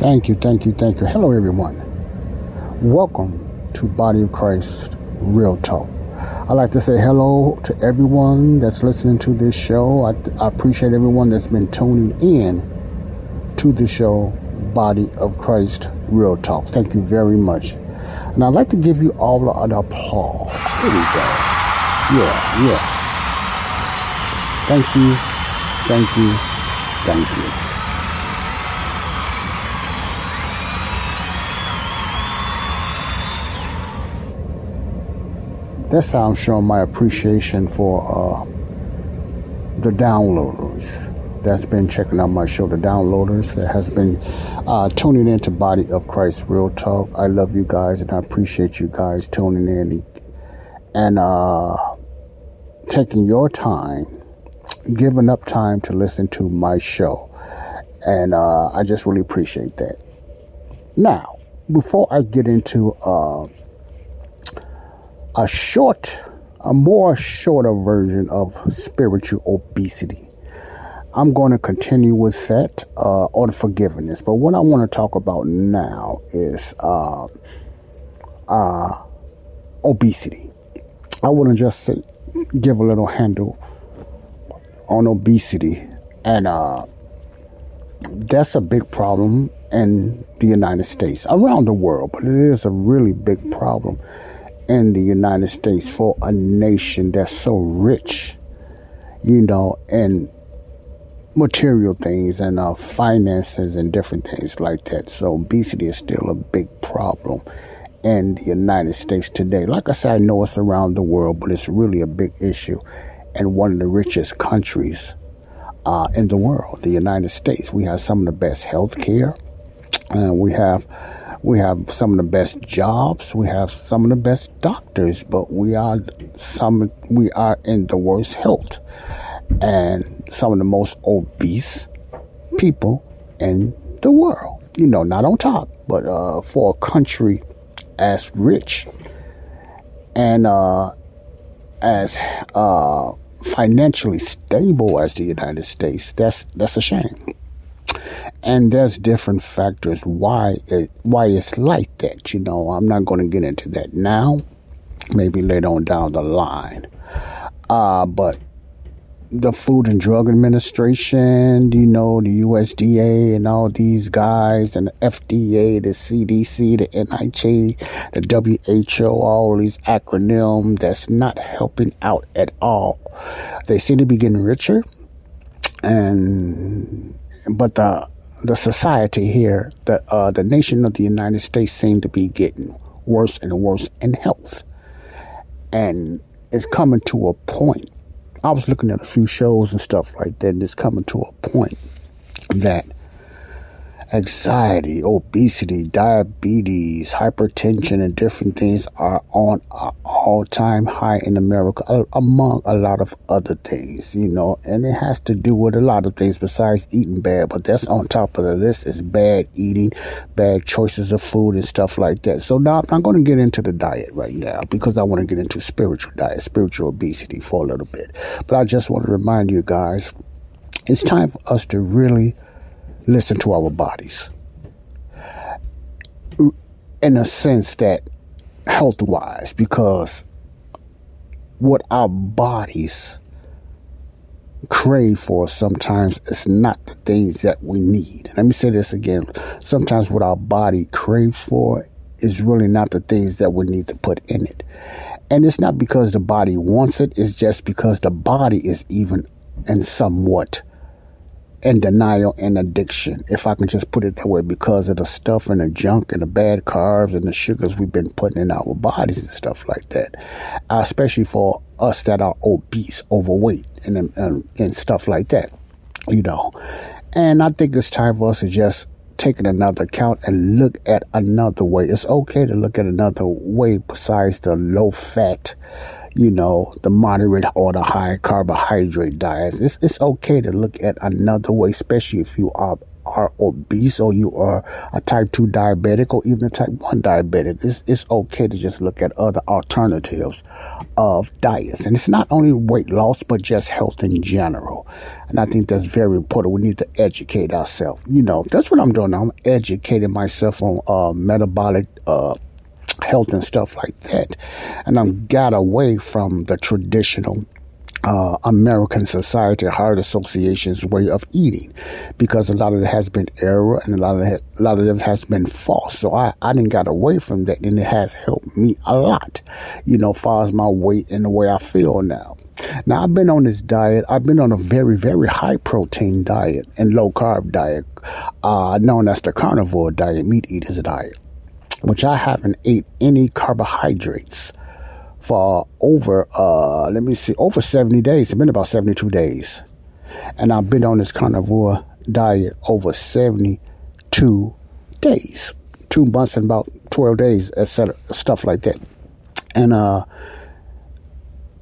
Thank you, thank you, thank you. Hello, everyone. Welcome to Body of Christ Real Talk. I'd like to say hello to everyone that's listening to this show. I, I appreciate everyone that's been tuning in to the show Body of Christ Real Talk. Thank you very much. And I'd like to give you all an applause. Here we go. Yeah, yeah. Thank you, thank you, thank you. That's how I'm showing my appreciation for uh, the downloaders that's been checking out my show, the downloaders that has been uh, tuning into Body of Christ Real Talk. I love you guys and I appreciate you guys tuning in and, and uh, taking your time, giving up time to listen to my show. And uh, I just really appreciate that. Now, before I get into uh, a short, a more shorter version of spiritual obesity. I'm going to continue with that uh, on forgiveness. But what I want to talk about now is uh, uh, obesity. I want to just say, give a little handle on obesity. And uh, that's a big problem in the United States, around the world, but it is a really big problem in the United States for a nation that's so rich, you know, in material things and uh, finances and different things like that. So obesity is still a big problem in the United States today. Like I said, I know it's around the world, but it's really a big issue in one of the richest countries uh, in the world, the United States. We have some of the best health care, and we have we have some of the best jobs. We have some of the best doctors, but we are some, we are in the worst health and some of the most obese people in the world. You know, not on top, but, uh, for a country as rich and, uh, as, uh, financially stable as the United States, that's, that's a shame and there's different factors why it why it's like that. You know, I'm not going to get into that now. Maybe later on down the line. Uh, but the Food and Drug Administration, you know, the USDA and all these guys and the FDA, the CDC, the NIH, the WHO, all these acronyms that's not helping out at all. They seem to be getting richer and but the the society here, the uh, the nation of the United States, seem to be getting worse and worse in health, and it's coming to a point. I was looking at a few shows and stuff like that, and it's coming to a point that anxiety, obesity, diabetes, hypertension, and different things are on an all time high in America, among a lot of other things, you know, and it has to do with a lot of things besides eating bad, but that's on top of the list is bad eating, bad choices of food, and stuff like that. So now I'm not going to get into the diet right now because I want to get into spiritual diet, spiritual obesity for a little bit. But I just want to remind you guys it's time for us to really listen to our bodies. In a sense that health wise, because what our bodies crave for sometimes is not the things that we need. Let me say this again. Sometimes what our body craves for is really not the things that we need to put in it. And it's not because the body wants it, it's just because the body is even and somewhat in denial and addiction, if I can just put it that way, because of the stuff and the junk and the bad carbs and the sugars we've been putting in our bodies and stuff like that. Especially for us that are obese, overweight, and, and, and stuff like that, you know. And I think it's time for us to just take another count and look at another way. It's okay to look at another way besides the low fat, you know, the moderate or the high carbohydrate diets. It's, it's okay to look at another way, especially if you are are obese or you are a type 2 diabetic or even a type 1 diabetic. It's, it's okay to just look at other alternatives of diets. And it's not only weight loss, but just health in general. And I think that's very important. We need to educate ourselves. You know, that's what I'm doing. I'm educating myself on uh, metabolic uh, health and stuff like that. And I'm got away from the traditional uh, American Society Heart Association's way of eating because a lot of it has been error and a lot of it, a lot of it has been false. So I, I didn't got away from that and it has helped me a lot, you know, far as my weight and the way I feel now. Now I've been on this diet. I've been on a very, very high protein diet and low carb diet, uh, known as the carnivore diet, meat eaters diet which I haven't ate any carbohydrates for over, uh, let me see, over 70 days. It's been about 72 days. And I've been on this carnivore diet over 72 days. Two months and about 12 days, etc. Stuff like that. And, uh,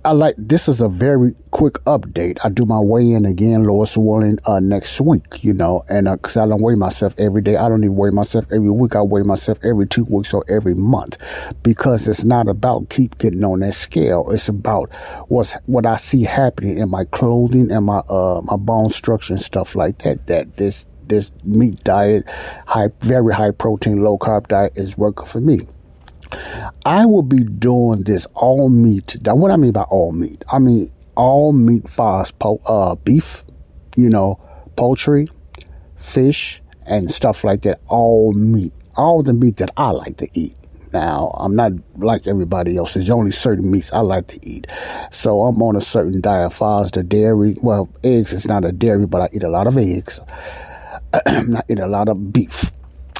I like this is a very quick update. I do my weigh in again, lower swelling, uh, next week, you know, and, uh, cause I don't weigh myself every day. I don't even weigh myself every week. I weigh myself every two weeks or every month because it's not about keep getting on that scale. It's about what's, what I see happening in my clothing and my, uh, my bone structure and stuff like that, that this, this meat diet, high, very high protein, low carb diet is working for me. I will be doing this all meat. Now, what I mean by all meat, I mean all meat fast, po- uh, beef, you know, poultry, fish, and stuff like that. All meat, all the meat that I like to eat. Now, I'm not like everybody else. There's only certain meats I like to eat. So I'm on a certain diet. As the dairy, well, eggs is not a dairy, but I eat a lot of eggs. I eat a lot of beef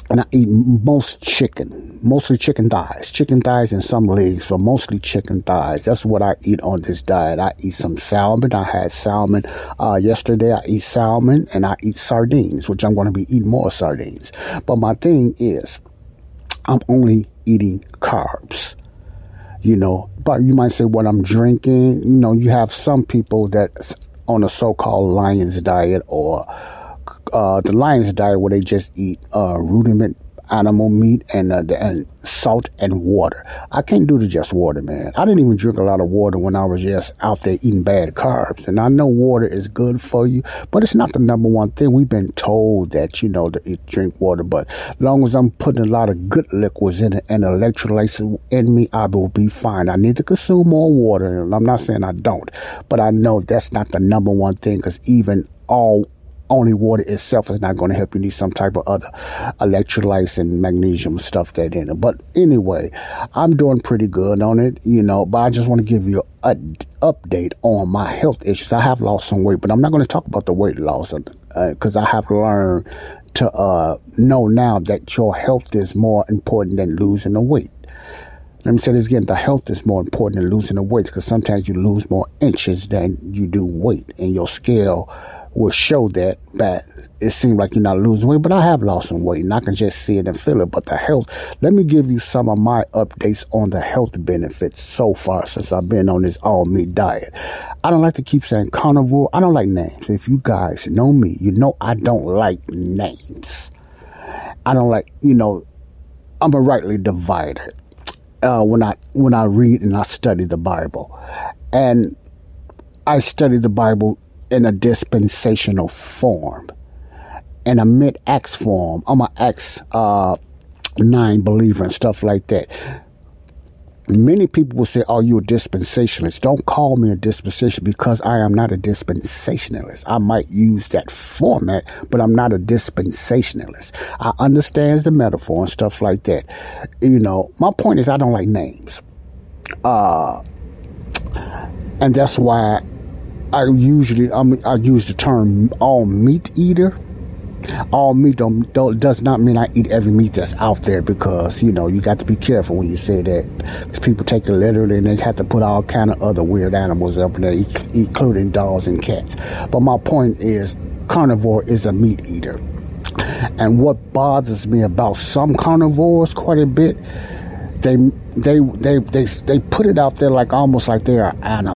and I eat most chicken, mostly chicken thighs, chicken thighs and some legs, but mostly chicken thighs. That's what I eat on this diet. I eat some salmon. I had salmon uh, yesterday. I eat salmon and I eat sardines, which I'm going to be eating more sardines. But my thing is, I'm only eating carbs. You know, but you might say what I'm drinking. You know, you have some people that on a so-called Lion's diet or uh, the lion's diet where they just eat uh, ruminant animal meat and, uh, the, and salt and water. I can't do the just water, man. I didn't even drink a lot of water when I was just out there eating bad carbs. And I know water is good for you, but it's not the number one thing. We've been told that, you know, to drink water, but as long as I'm putting a lot of good liquids in it and electrolytes in me, I will be fine. I need to consume more water. And I'm not saying I don't, but I know that's not the number one thing because even all only water itself is not going to help. You need some type of other electrolytes and magnesium stuff that in it. But anyway, I'm doing pretty good on it, you know, but I just want to give you an update on my health issues. I have lost some weight, but I'm not going to talk about the weight loss because uh, I have learned to uh, know now that your health is more important than losing the weight. Let me say this again. The health is more important than losing the weight because sometimes you lose more inches than you do weight and your scale will show that that it seems like you're not losing weight, but I have lost some weight and I can just see it and feel it. But the health, let me give you some of my updates on the health benefits so far since I've been on this all meat diet. I don't like to keep saying carnivore. I don't like names. If you guys know me, you know I don't like names. I don't like, you know, I'm a rightly divided Uh, when I when I read and I study the Bible, and I study the Bible in a dispensational form, in a mid acts form. I'm an Acts uh, 9 believer and stuff like that. Many people will say, Are you a dispensationalist? Don't call me a dispensationalist because I am not a dispensationalist. I might use that format, but I'm not a dispensationalist. I understand the metaphor and stuff like that. You know, my point is, I don't like names. Uh, and that's why I usually I, mean, I use the term all meat eater. All meat don't, don't, does not mean I eat every meat that's out there because you know you got to be careful when you say that. because People take it literally and they have to put all kind of other weird animals up there, including dogs and cats. But my point is, carnivore is a meat eater. And what bothers me about some carnivores quite a bit, they they they they they put it out there like almost like they are animals.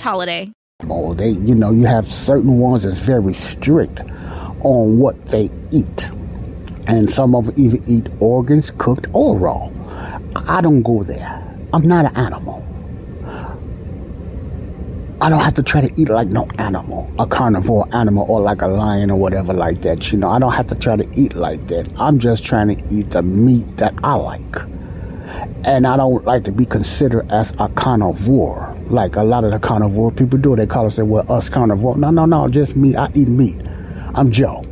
holiday. Oh, they, you know, you have certain ones that's very strict on what they eat and some of them even eat organs cooked or raw. I don't go there. I'm not an animal. I don't have to try to eat like no animal, a carnivore animal or like a lion or whatever like that. You know, I don't have to try to eat like that. I'm just trying to eat the meat that I like. And I don't like to be considered as a carnivore, like a lot of the carnivore people do. They call us, say, well, us carnivore. No, no, no, just me. I eat meat. I'm Joe.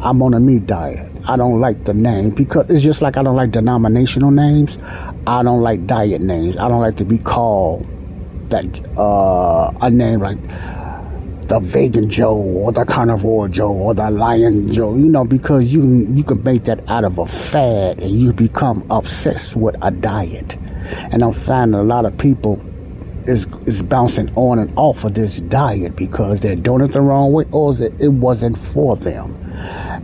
I'm on a meat diet. I don't like the name because it's just like I don't like denominational names. I don't like diet names. I don't like to be called that uh, a name like the vegan Joe or the carnivore Joe or the lion Joe. You know, because you you can make that out of a fad and you become obsessed with a diet. And I'm finding a lot of people is is bouncing on and off of this diet because they're doing it the wrong way or it wasn't for them.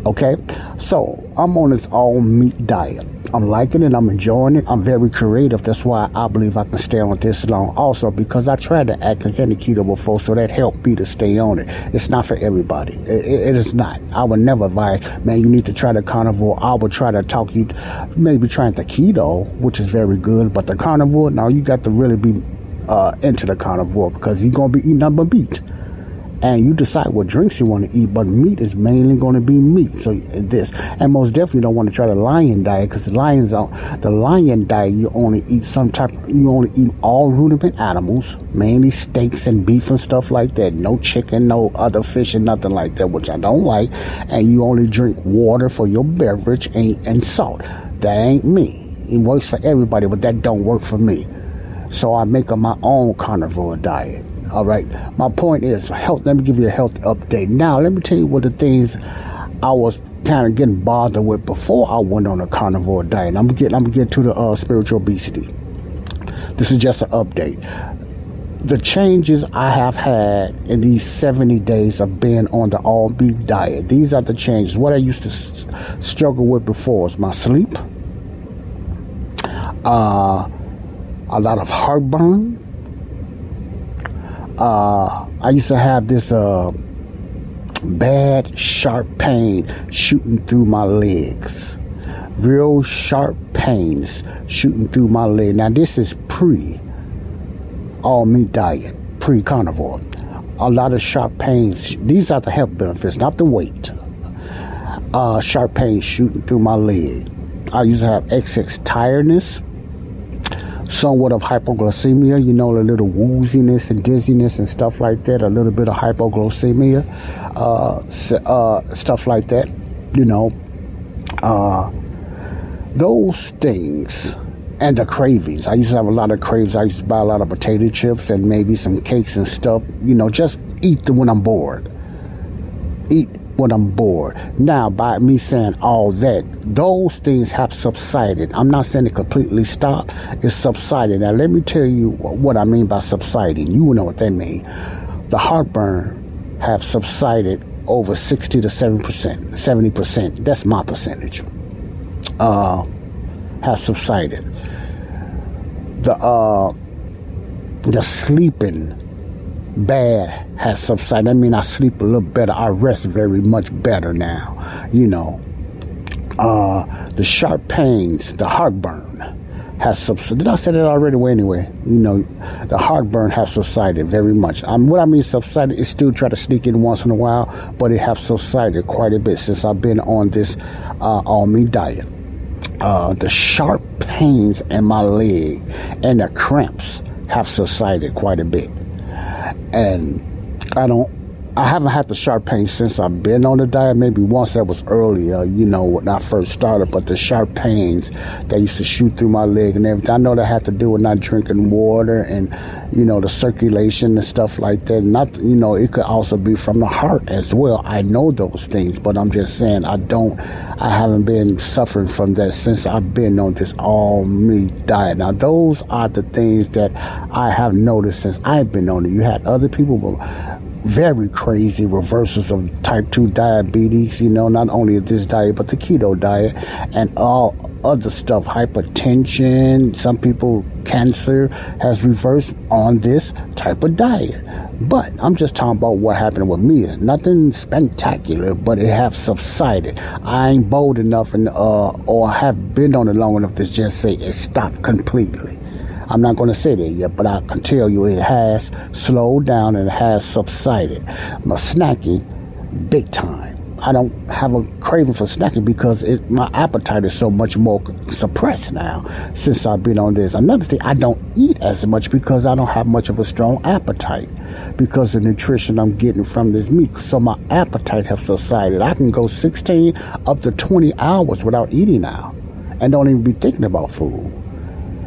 Okay, so I'm on this all meat diet. I'm liking it. I'm enjoying it. I'm very creative. That's why I believe I can stay on this long. Also, because I tried to act as any keto before, so that helped me to stay on it. It's not for everybody. It, it, it is not. I would never advise, man, you need to try the carnivore. I would try to talk you, maybe trying the keto, which is very good, but the carnivore, now you got to really be uh, into the carnivore because you're to be eating nothing but meat and you decide what drinks you want to eat, but meat is mainly going to be meat. So this, and most definitely don't want to try the lion diet because the lions, the lion diet, you only eat some type, you only eat all ruminant animals, mainly steaks and beef and stuff like that. No chicken, no other fish and nothing like that, which I don't like. And you only drink water for your beverage and, and salt. That ain't me. It works for everybody, but that don't work for me. So I make up my own carnivore diet. All right. My point is health. Let me give you a health update. Now, let me tell you what the things I was kind of getting bothered with before I went on a carnivore diet. I'm getting. I'm getting to the uh, spiritual obesity. This is just an update. The changes I have had in these 70 days of being on the all beef diet. These are the changes. What I used to s- struggle with before is my sleep, uh, a lot of heartburn, uh, I used to have this uh, bad, sharp pain shooting through my legs. Real sharp pains shooting through my leg. Now, this is pre all meat diet, pre carnivore. A lot of sharp pains. These are the health benefits, not the weight. Uh, sharp pains shooting through my leg. I used to have excess tiredness somewhat of hypoglycemia, you know, a little wooziness and dizziness and stuff like that, a little bit of hypoglycemia, uh, uh, stuff like that, you know. Uh, those things and the cravings. I used to have a lot of cravings. I used to buy a lot of potato chips and maybe some cakes and stuff, you know, just eat them when I'm bored. Eat when I'm bored. Now, by me saying all that, those things have subsided. I'm not saying it completely stopped. It's subsided. Now, let me tell you what I mean by subsiding. You know what that means. The heartburn have subsided over 60 to 7%, 70%. That's my percentage. Uh, have subsided. The, uh, the sleeping bad has subsided. I mean, I sleep a little better. I rest very much better now. You know, uh, the sharp pains, the heartburn has subsided. Did I said it already. Well, anyway, you know, the heartburn has subsided very much. What I mean subsided is still try to sneak in once in a while, but it has subsided quite a bit since I've been on this uh, all meat diet. Uh, the sharp pains in my leg and the cramps have subsided quite a bit, and I don't I haven't had the sharp pain since I've been on the diet. Maybe once that was earlier, you know, when I first started. But the sharp pains that used to shoot through my leg and everything, I know that had to do with not drinking water and, you know, the circulation and stuff like that. Not, you know, it could also be from the heart as well. I know those things, but I'm just saying I don't, I haven't been suffering from that since I've been on this all meat diet. Now, those are the things that I have noticed since I've been on it. You had other people, very crazy reversals of type 2 diabetes, you know, not only this diet, but the keto diet and all other stuff, hypertension, some people, cancer has reversed on this type of diet. But I'm just talking about what happened with me. It's nothing spectacular, but it have subsided. I ain't bold enough and uh, or have been on it long enough to just say it stopped completely. I'm not going to say that yet, but I can tell you it has slowed down and has subsided. My snacking, big time. I don't have a craving for snacking because it, my appetite is so much more suppressed now since I've been on this. Another thing, I don't eat as much because I don't have much of a strong appetite because the nutrition I'm getting from this meat. So my appetite has subsided. I can go 16 up to 20 hours without eating now and don't even be thinking about food.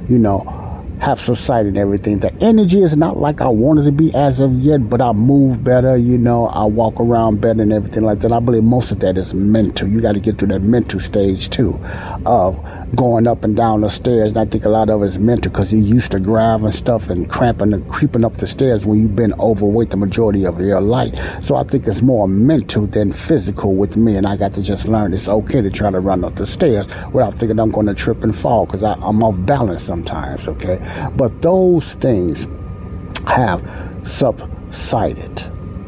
You know, have society and everything. The energy is not like I wanted to be as of yet, but I move better, you know, I walk around better and everything like that. I believe most of that is mental. You got to get through that mental stage too of going up and down the stairs. And I think a lot of it is mental because you used to grabbing stuff and cramping and creeping up the stairs when you've been overweight the majority of your life. So I think it's more mental than physical with me. And I got to just learn it's okay to try to run up the stairs without thinking I'm going to trip and fall because I'm off balance sometimes, okay? But those things have subsided.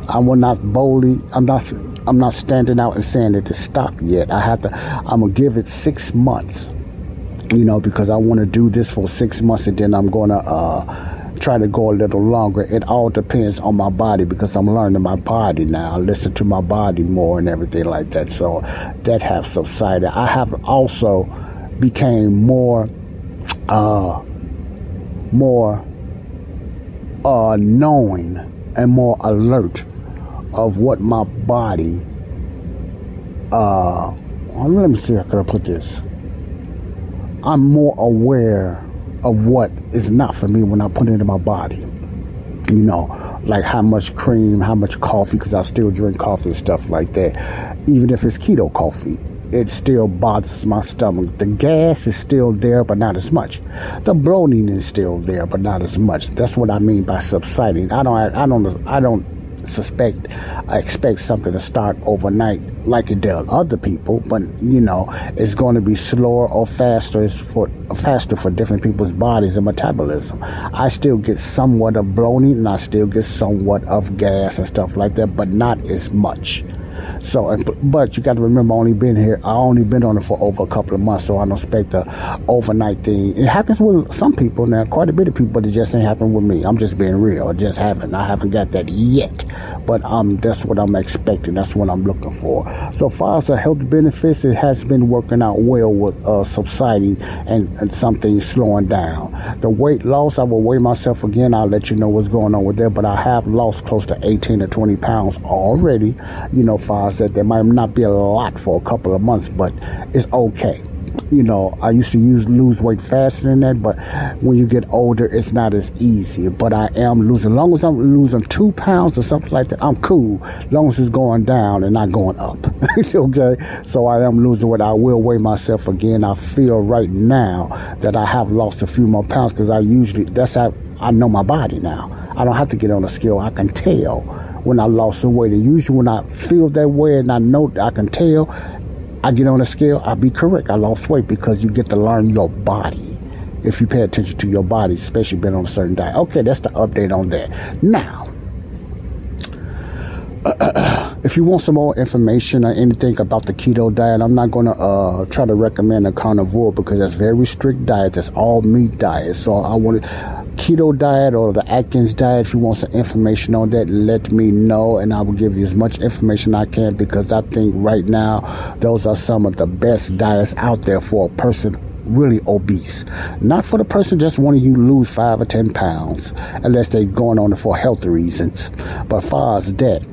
I will not boldly. I'm not. I'm not standing out and saying that to stop yet. I have to. I'm gonna give it six months. You know, because I want to do this for six months, and then I'm gonna uh, try to go a little longer. It all depends on my body because I'm learning my body now. I listen to my body more and everything like that. So that have subsided. I have also became more. Uh, more uh, knowing and more alert of what my body. Uh, let me see how can I put this. I'm more aware of what is not for me when I put it into my body. You know, like how much cream, how much coffee, because I still drink coffee and stuff like that. Even if it's keto coffee, it still bothers my stomach. The gas is still there, but not as much. The bloating is still there, but not as much. That's what I mean by subsiding. I don't, I don't, I don't suspect, I expect something to start overnight like it does other people, but you know, it's going to be slower or faster for faster for different people's bodies and metabolism. I still get somewhat of bloating, and I still get somewhat of gas and stuff like that, but not as much. So, but you got to remember, I only been here. I only been on it for over a couple of months, so I don't expect the overnight thing. It happens with some people now, quite a bit of people, but it just ain't happening with me. I'm just being real. It just haven't. I haven't got that yet, but um, that's what I'm expecting. That's what I'm looking for. So far as the health benefits, it has been working out well with uh, subsiding and, and something slowing down. The weight loss, I will weigh myself again. I'll let you know what's going on with that, but I have lost close to 18 to 20 pounds already. You know, far that there might not be a lot for a couple of months, but it's okay. You know, I used to use lose weight faster than that, but when you get older, it's not as easy. But I am losing. As long as I'm losing two pounds or something like that, I'm cool. As long as it's going down and not going up. okay, so I am losing weight. I will weigh myself again. I feel right now that I have lost a few more pounds because I usually that's how I know my body now. I don't have to get on a scale. I can tell when I lost some weight. And usually when I feel that way and I know I can tell, I get on a scale, I'll be correct. I lost weight because you get to learn your body. If you pay attention to your body, especially being on a certain diet. Okay, that's the update on that. Now, if you want some more information or anything about the keto diet, I'm not going to uh, try to recommend a carnivore because that's very strict diet. That's all meat diet. So I want keto diet or the Atkins diet. If you want some information on that, let me know, and I will give you as much information I can because I think right now those are some of the best diets out there for a person really obese. Not for the person just wanting you lose five or ten pounds, unless they're going on it for health reasons. But as far as that,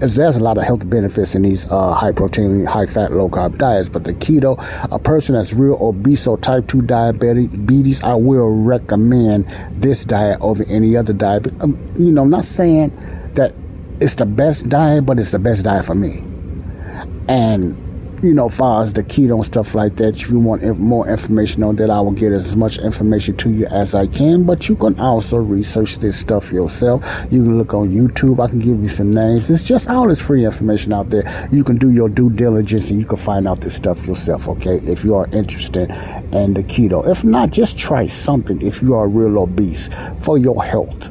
there's a lot of health benefits in these uh, high protein, high fat, low carb diets. But the keto, a person that's real obese or type 2 diabetes, I will recommend this diet over any other diet. Um, you know, I'm not saying that it's the best diet, but it's the best diet for me. And you know, far as the keto and stuff like that, if you want more information on that, I will get as much information to you as I can. But you can also research this stuff yourself. You can look on YouTube. I can give you some names. It's just all this free information out there. You can do your due diligence and you can find out this stuff yourself, okay? If you are interested in the keto. If not, just try something if you are real obese for your health.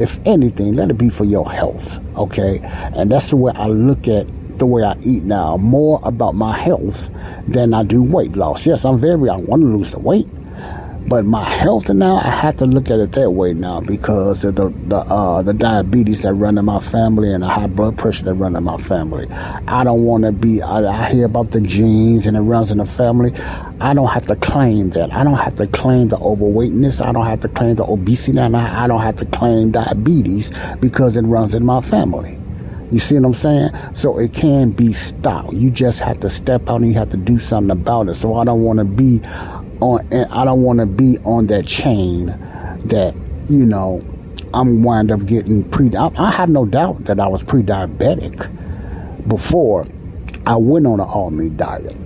If anything, let it be for your health, okay? And that's the way I look at the way I eat now. More about my health than I do weight loss. Yes, I'm very, I want to lose the weight. But my health now, I have to look at it that way now because of the the, uh, the diabetes that run in my family and the high blood pressure that run in my family. I don't want to be. I, I hear about the genes and it runs in the family. I don't have to claim that. I don't have to claim the overweightness. I don't have to claim the obesity, and I, I don't have to claim diabetes because it runs in my family. You see what I'm saying? So it can be stopped. You just have to step out and you have to do something about it. So I don't want to be on I don't want to be on that chain that you know I'm wind up getting pre I, I have no doubt that I was pre-diabetic before I went on an all meat diet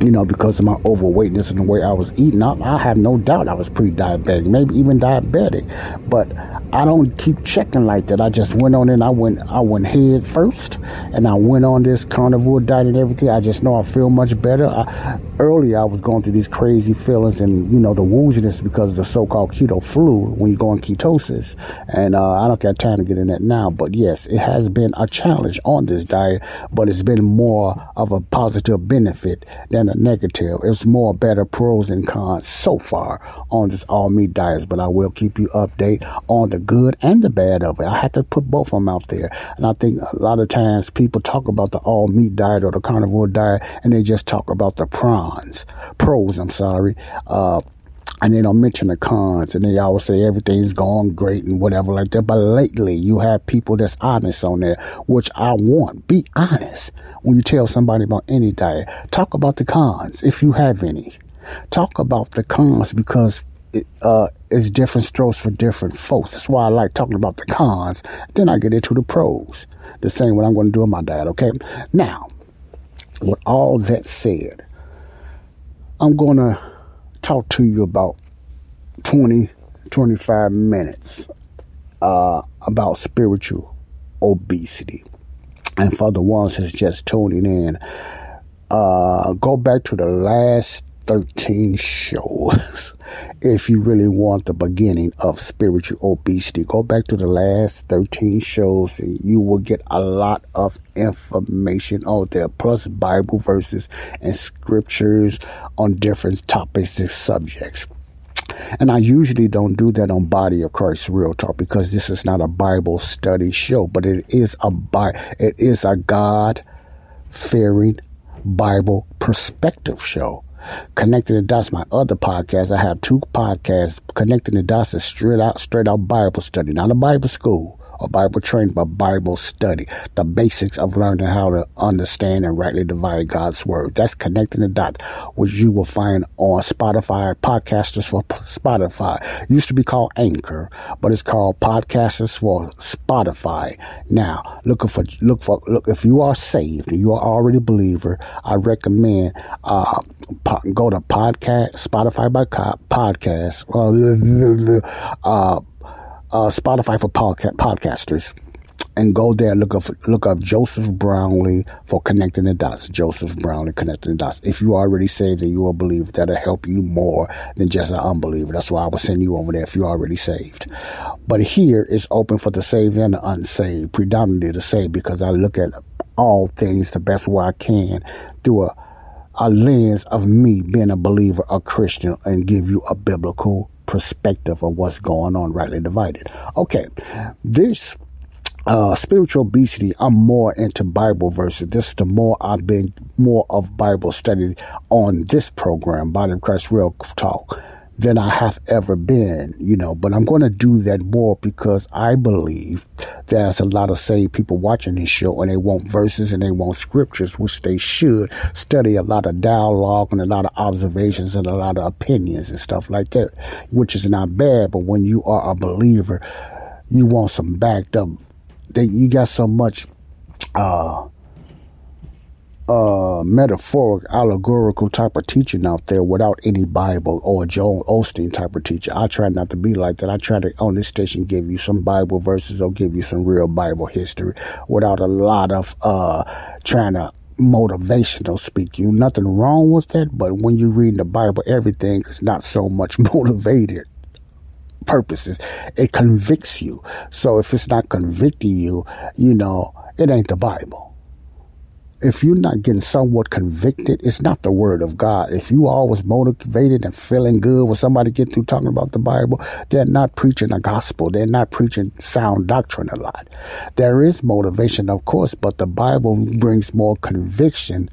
you know, because of my overweightness and the way I was eating. I, I have no doubt I was pre-diabetic, maybe even diabetic. But I don't keep checking like that. I just went on and I went I went head first and I went on this carnivore diet and everything. I just know I feel much better. I, earlier I was going through these crazy feelings and you know the wooziness because of the so-called keto flu when you go in ketosis. And uh, I don't got time to get in that now, but yes, it has been a challenge on this diet, but it's been more of a positive benefit than a negative. It's more better pros and cons so far on this all meat diet, but I will keep you update on the good and the bad of it. I have to put both of them out there. And I think a lot of times people talk about the all meat diet or the carnivore diet and they just talk about the prawns, pros, I'm sorry. Uh, and they don't mention the cons and they always say everything's going great and whatever like that. But lately you have people that's honest on there, which I want. Be honest when you tell somebody about any diet. Talk about the cons if you have any. Talk about the cons because it, uh, it's different strokes for different folks. That's why I like talking about the cons. Then I get into the pros. The same what I'm going to do in my diet, okay? Now, with all that said, I'm going to talk to you about 20, 25 minutes uh, about spiritual obesity. And for the ones that's just tuning in, uh, go back to the last 13 shows if you really want the beginning of spiritual obesity. Go back to the last 13 shows and you will get a lot of information out there, plus Bible verses and scriptures on different topics and subjects. And I usually don't do that on Body of Christ Real Talk because this is not a Bible study show, but it is a it is a God fearing Bible perspective show. Connecting the Dots, my other podcast. I have two podcasts. Connecting the Dots is straight out, straight out Bible study, not a Bible school or Bible training, but Bible study. The basics of learning how to understand and rightly divide God's word. That's connecting the dots, which you will find on Spotify, podcasters for Spotify. It used to be called Anchor, but it's called podcasters for Spotify. Now, looking for, look for, look, if you are saved, you are already a believer, I recommend, uh, go to podcast, Spotify by podcast, uh, uh, Spotify for podca- podcasters and go there look up look up Joseph Brownlee for connecting the dots. Joseph Brownlee connecting the dots. If you already saved and you are a believer, that'll help you more than just an unbeliever. That's why I will send you over there if you're already saved. But here is open for the saved and the unsaved, predominantly the saved, because I look at all things the best way I can through a a lens of me being a believer, a Christian, and give you a biblical perspective of what's going on, rightly divided. Okay, this uh, spiritual obesity, I'm more into Bible verses. This is the more I've been more of Bible study on this program, Body of Christ Real Talk than I have ever been, you know, but I'm going to do that more because I believe there's a lot of saved people watching this show and they want verses and they want scriptures, which they should study a lot of dialogue and a lot of observations and a lot of opinions and stuff like that, which is not bad. But when you are a believer, you want some backed up, that you got so much, uh, uh, metaphoric, allegorical type of teaching out there without any Bible or Joel Osteen type of teacher. I try not to be like that. I try to, on this station, give you some Bible verses or give you some real Bible history without a lot of, uh, trying to motivational speak you. Nothing wrong with that, but when you read the Bible, everything is not so much motivated purposes. It convicts you. So if it's not convicting you, you know, it ain't the Bible if you're not getting somewhat convicted, it's not the word of God. If you always motivated and feeling good when somebody get through talking about the Bible, they're not preaching the gospel. They're not preaching sound doctrine a lot. There is motivation, of course, but the Bible brings more conviction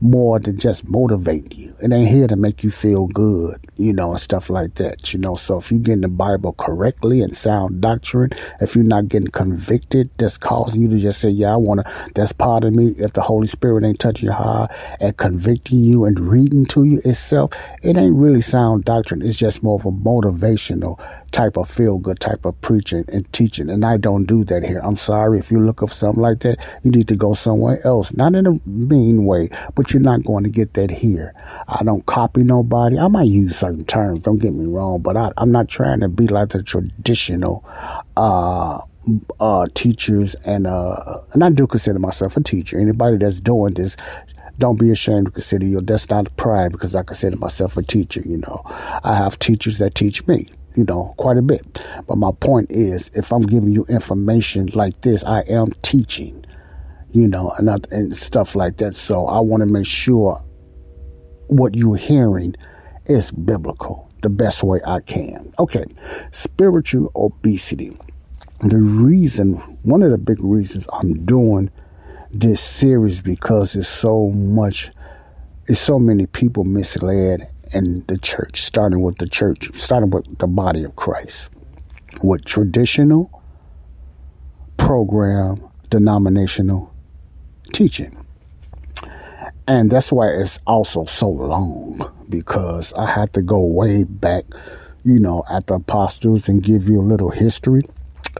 more than just motivate you. It ain't here to make you feel good, you know, and stuff like that, you know. So if you're getting the Bible correctly and sound doctrine, if you're not getting convicted, that's causing you to just say, yeah, I want to, that's part of me. If the Holy Spirit ain't touching your heart and convicting you and reading to you itself, it ain't really sound doctrine. It's just more of a motivational type of feel good type of preaching and teaching. And I don't do that here. I'm sorry. If you look up something like that, you need to go somewhere else. Not in a mean way, but you're not going to get that here. I don't copy nobody. I might use certain terms. Don't get me wrong, but I, am not trying to be like the traditional, uh, uh, teachers and, uh, and I do consider myself a teacher. Anybody that's doing this, don't be ashamed to consider you. That's not pride because I consider myself a teacher, you know. I have teachers that teach me you know, quite a bit. But my point is, if I'm giving you information like this, I am teaching, you know, and, and stuff like that. So I want to make sure what you're hearing is biblical the best way I can. Okay, spiritual obesity. The reason, one of the big reasons I'm doing this series because there's so much, it's so many people misled in the church, starting with the church, starting with the body of Christ, with traditional program, denominational teaching. And that's why it's also so long because I had to go way back, you know, at the apostles and give you a little history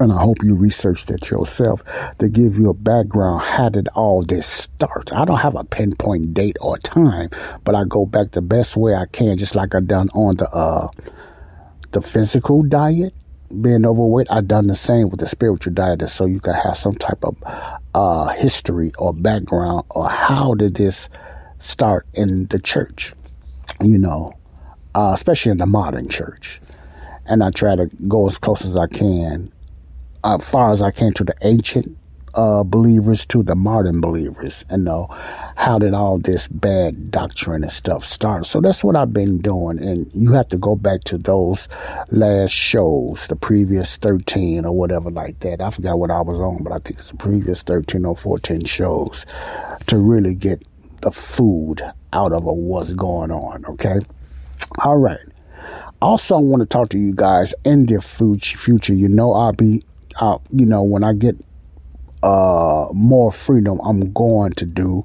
and I hope you researched it yourself to give you a background. How did all this start? I don't have a pinpoint date or time, but I go back the best way I can, just like I done on the uh, the physical diet, being overweight. I done the same with the spiritual diet, so you can have some type of uh, history or background or how did this start in the church? You know, uh, especially in the modern church. And I try to go as close as I can as far as I can to the ancient uh, believers to the modern believers and know how did all this bad doctrine and stuff start. So that's what I've been doing. And you have to go back to those last shows, the previous 13 or whatever like that. I forgot what I was on, but I think it's the previous 13 or 14 shows to really get the food out of what's going on. Okay. All right. Also, I want to talk to you guys in the future. You know, I'll be, you know, when I get uh, more freedom, I'm going to do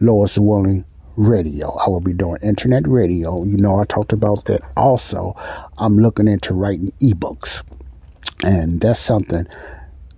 Lois Willing radio. I will be doing internet radio. You know, I talked about that. Also, I'm looking into writing ebooks, and that's something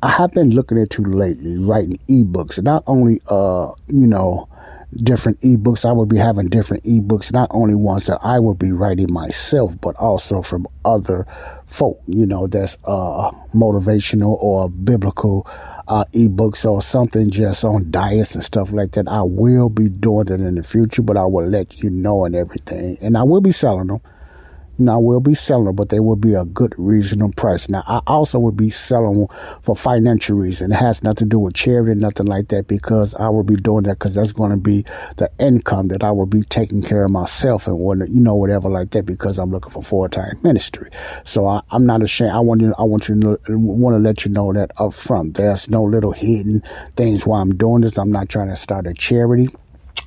I have been looking into lately. Writing ebooks, not only, uh, you know different ebooks. I will be having different ebooks, not only ones that I will be writing myself, but also from other folk, you know, that's uh, motivational or biblical uh, ebooks or something just on diets and stuff like that. I will be doing that in the future, but I will let you know and everything. And I will be selling them. Now we'll be selling but they will be a good reasonable price. Now I also will be selling for financial reason. It has nothing to do with charity, nothing like that, because I will be doing that because that's going to be the income that I will be taking care of myself and what you know whatever like that because I'm looking for full time ministry. So I, am not ashamed. I want you. I want you to want to let you know that up front. There's no little hidden things why I'm doing this. I'm not trying to start a charity.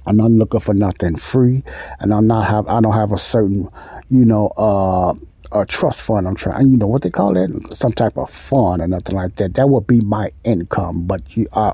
I'm not looking for nothing free, and I'm not have. I don't have a certain you know, uh, a trust fund. I'm trying, you know, what they call it, some type of fund or nothing like that. That would be my income. But you, uh,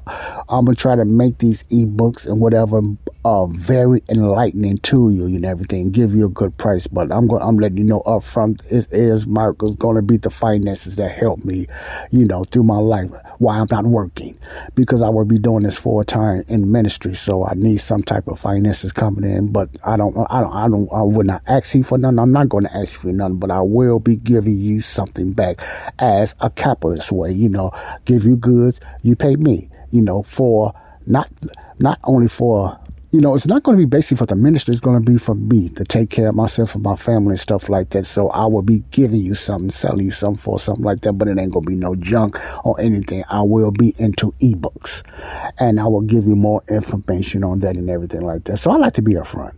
I'm gonna try to make these ebooks and whatever uh, very enlightening to you and everything. Give you a good price. But I'm going, I'm letting you know up front. It is my to be the finances that help me, you know, through my life. Why I'm not working because I will be doing this full time in ministry. So I need some type of finances coming in. But I don't, I don't, I don't, I would not ask you for nothing. I'm not going to ask you for nothing. But I will be giving you something back as a capitalist way, you know, give you goods, you pay me, you know, for not, not only for you know, it's not going to be basically for the ministry. It's going to be for me to take care of myself and my family and stuff like that. So I will be giving you something, selling you something for something like that, but it ain't going to be no junk or anything. I will be into ebooks and I will give you more information on that and everything like that. So I like to be upfront.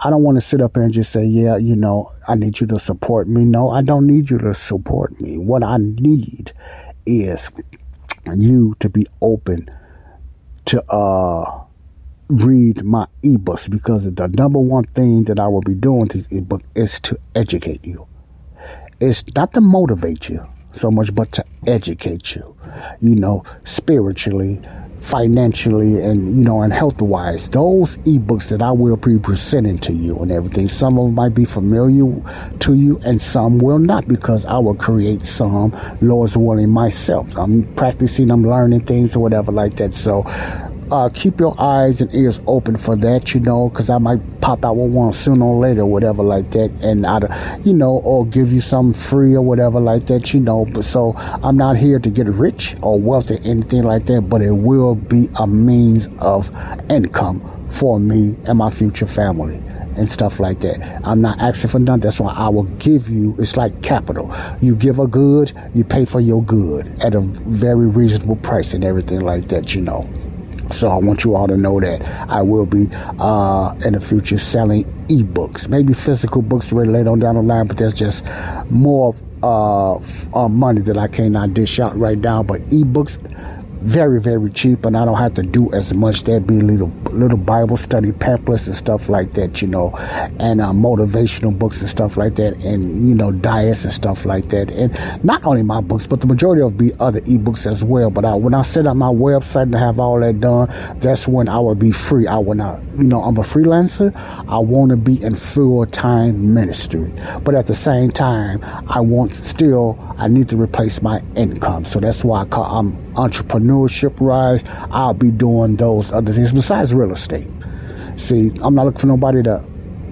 I don't want to sit up there and just say, yeah, you know, I need you to support me. No, I don't need you to support me. What I need is you to be open to uh read my ebooks because the number one thing that I will be doing this ebook is to educate you. It's not to motivate you so much, but to educate you, you know, spiritually, financially and you know and health wise those ebooks that i will be presenting to you and everything some of them might be familiar to you and some will not because i will create some lord's willing myself. I'm practicing i'm learning things or whatever like that. So uh, keep your eyes and ears open for that, you know, because I might pop out with one sooner or later, whatever like that, and I, you know, or give you something free or whatever like that, you know. But so I'm not here to get rich or wealthy, anything like that, but it will be a means of income for me and my future family and stuff like that. I'm not asking for nothing. That's why I will give you. It's like capital. You give a good, you pay for your good at a very reasonable price and everything like that. You know. So I want you all to know that I will be uh, in the future selling ebooks, maybe physical books later on down the line, but that's just more uh, uh, money that I cannot dish out right now. But ebooks, very very cheap and I don't have to do as much. There'd be little little Bible study pamphlets and stuff like that you know and uh, motivational books and stuff like that and you know diets and stuff like that. And not only my books but the majority of be other ebooks as well. But I, when I set up my website and have all that done that's when I will be free. I will not you know I'm a freelancer. I want to be in full-time ministry. But at the same time I want still I need to replace my income. So that's why I call I'm entrepreneurship rise, I'll be doing those other things besides real estate. See, I'm not looking for nobody to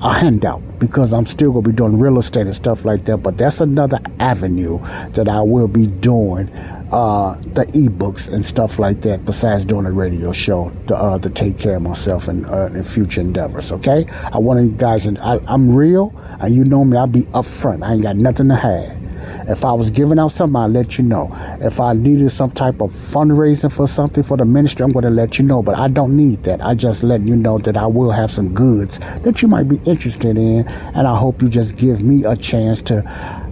a handout because I'm still gonna be doing real estate and stuff like that. But that's another avenue that I will be doing uh, the ebooks and stuff like that. Besides doing a radio show to, uh, to take care of myself and uh, in future endeavors. Okay, I want you guys, and I, I'm real, and you know me. I'll be upfront. I ain't got nothing to hide. If I was giving out something, I'd let you know. If I needed some type of fundraising for something for the ministry, I'm going to let you know. But I don't need that. I just let you know that I will have some goods that you might be interested in. And I hope you just give me a chance to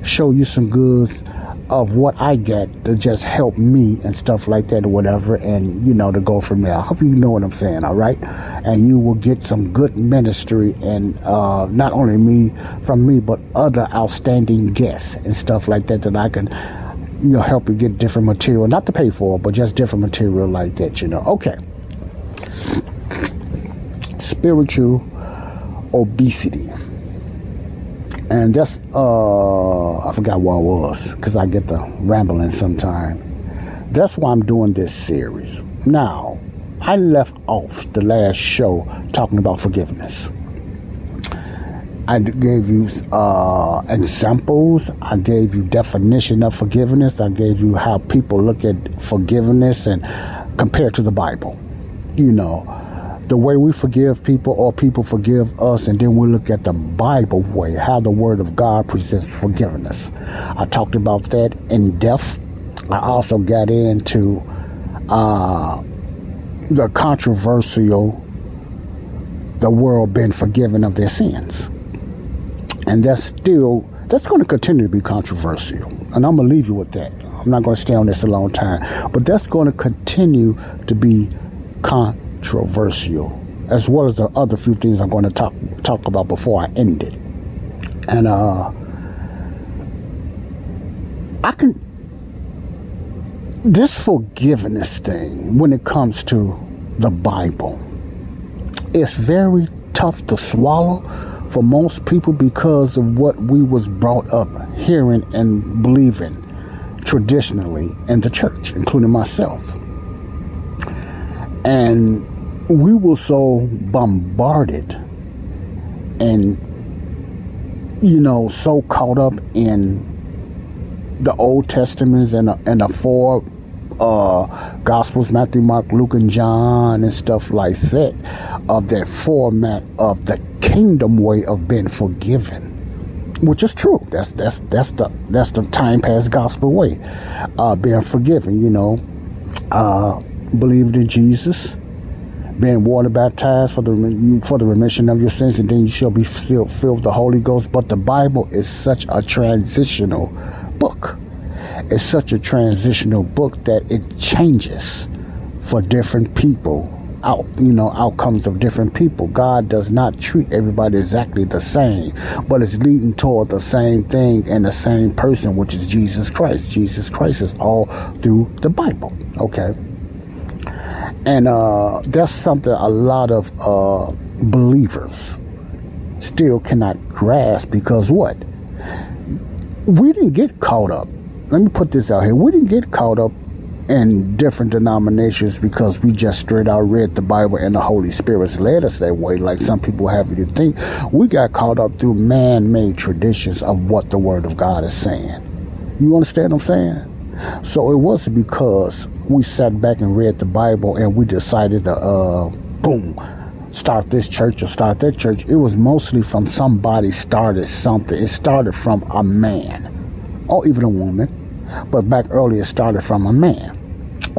show you some goods of what I get to just help me and stuff like that or whatever, and you know to go from there. I hope you know what I'm saying, all right? And you will get some good ministry and uh, not only me from me, but other outstanding guests and stuff like that that I can you know help you get different material, not to pay for, but just different material like that. You know, okay. Spiritual obesity and that's uh I forgot what it was because I get the rambling sometime. That's why I'm doing this series. Now, I left off the last show talking about forgiveness. I gave you uh, examples. I gave you definition of forgiveness. I gave you how people look at forgiveness and compare to the Bible. You know, the way we forgive people or people forgive us, and then we look at the Bible way, how the Word of God presents forgiveness. I talked about that in depth. I also got into uh, the controversial, the world being forgiven of their sins. And that's still, that's going to continue to be controversial. And I'm going to leave you with that. I'm not going to stay on this a long time. But that's going to continue to be controversial controversial, as well as the other few things I'm going to talk talk about before I end it. And uh, I can this forgiveness thing when it comes to the Bible, it's very tough to swallow for most people because of what we was brought up hearing and believing traditionally in the church, including myself. And we were so bombarded and you know so caught up in the Old Testaments and the, and the four uh, Gospels Matthew, Mark, Luke, and John and stuff like that of that format of the kingdom way of being forgiven, which is true. That's that's that's the that's the time past gospel way, uh, being forgiven. You know, uh, believed in Jesus being water baptized for the for the remission of your sins, and then you shall be filled, filled with the Holy Ghost. But the Bible is such a transitional book. It's such a transitional book that it changes for different people. Out, you know, outcomes of different people. God does not treat everybody exactly the same, but it's leading toward the same thing and the same person, which is Jesus Christ. Jesus Christ is all through the Bible. Okay. And uh, that's something a lot of uh, believers still cannot grasp because what? We didn't get caught up. Let me put this out here. We didn't get caught up in different denominations because we just straight out read the Bible and the Holy Spirit's led us that way, like some people have you to think. We got caught up through man made traditions of what the Word of God is saying. You understand what I'm saying? So it wasn't because we sat back and read the Bible and we decided to, uh, boom, start this church or start that church. It was mostly from somebody started something. It started from a man or even a woman, but back earlier it started from a man.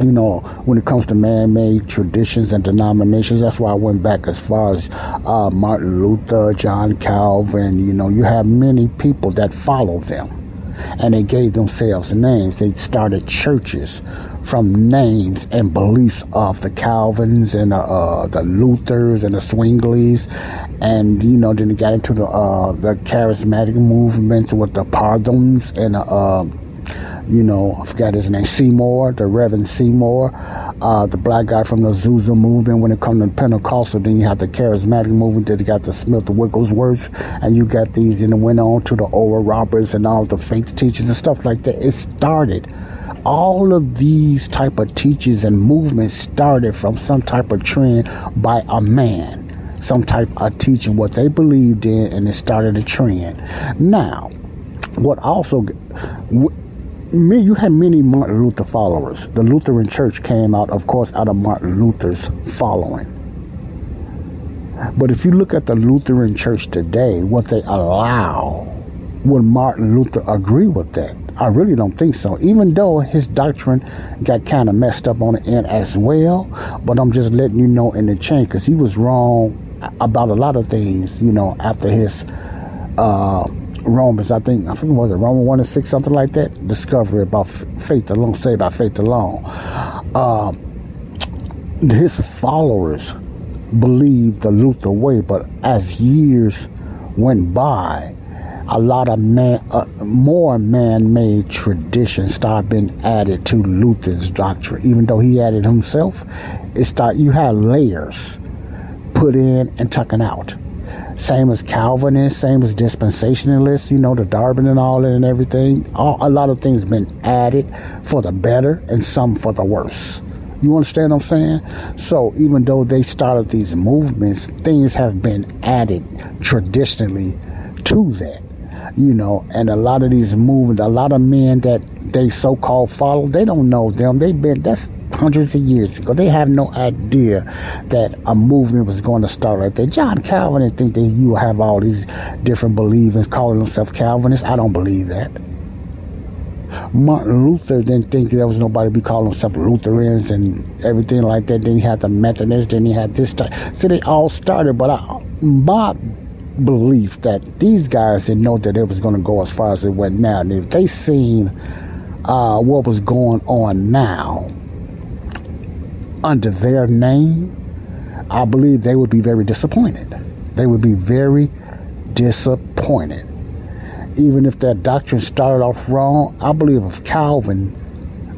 You know, when it comes to man-made traditions and denominations, that's why I went back as far as uh, Martin Luther, John Calvin. You know, you have many people that follow them and they gave themselves names. They started churches from names and beliefs of the Calvins and the, uh, the Luthers and the Zwinglies, and you know then it got into the uh, the charismatic movements with the Parhams and uh, you know I forgot his name Seymour, the Reverend Seymour. Uh, the black guy from the Azusa movement when it comes to Pentecostal. Then you have the charismatic movement. You got the Smith Wigglesworth, and you got these, and it went on to the Oral Roberts and all the faith teachers and stuff like that. It started all of these type of teachings and movements started from some type of trend by a man some type of teaching what they believed in and it started a trend. Now what also you had many martin luther followers. The lutheran church came out of course out of martin luther's following. But if you look at the lutheran church today what they allow would martin luther agree with that I really don't think so. Even though his doctrine got kind of messed up on the end as well, but I'm just letting you know in the chain because he was wrong about a lot of things. You know, after his uh, Romans, I think I think was it Romans one and six, something like that. Discovery about faith alone, say about faith alone. Uh, his followers believed the Luther way, but as years went by, a lot of man, uh, more man-made traditions started being added to Luther's doctrine. Even though he added himself, it start you had layers put in and tucking out. Same as Calvinists, same as dispensationalists, you know, the Darby and all that and everything. All, a lot of things been added for the better and some for the worse. You understand what I'm saying? So even though they started these movements, things have been added traditionally to that. You know, and a lot of these movements, a lot of men that they so-called follow, they don't know them. They've been that's hundreds of years ago. They have no idea that a movement was going to start like that. John Calvin didn't think that you have all these different believers calling themselves Calvinists. I don't believe that. Martin Luther didn't think there was nobody be calling themselves Lutherans and everything like that. Then he had the Methodists, then he had this stuff. So they all started, but I, my belief that these guys didn't know that it was going to go as far as it went now. And if they seen uh, what was going on now under their name, I believe they would be very disappointed. They would be very disappointed even if that doctrine started off wrong, I believe if Calvin,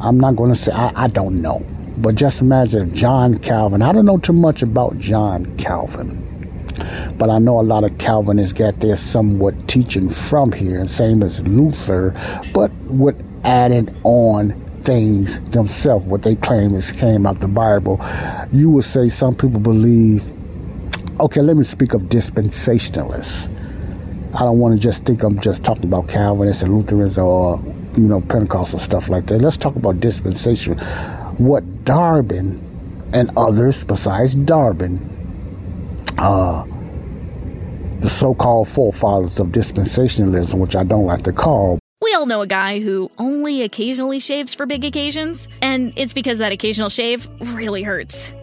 I'm not going to say, I, I don't know, but just imagine if John Calvin, I don't know too much about John Calvin, but I know a lot of Calvinists got their somewhat teaching from here, same as Luther, but with added on things themselves, what they claim is came out the Bible. You would say some people believe, okay, let me speak of dispensationalists I don't want to just think I'm just talking about Calvinists and Lutherans or, you know, Pentecostal stuff like that. Let's talk about dispensation. What Darby and others besides Darby, uh, the so-called forefathers of dispensationalism, which I don't like to call, we all know a guy who only occasionally shaves for big occasions, and it's because that occasional shave really hurts.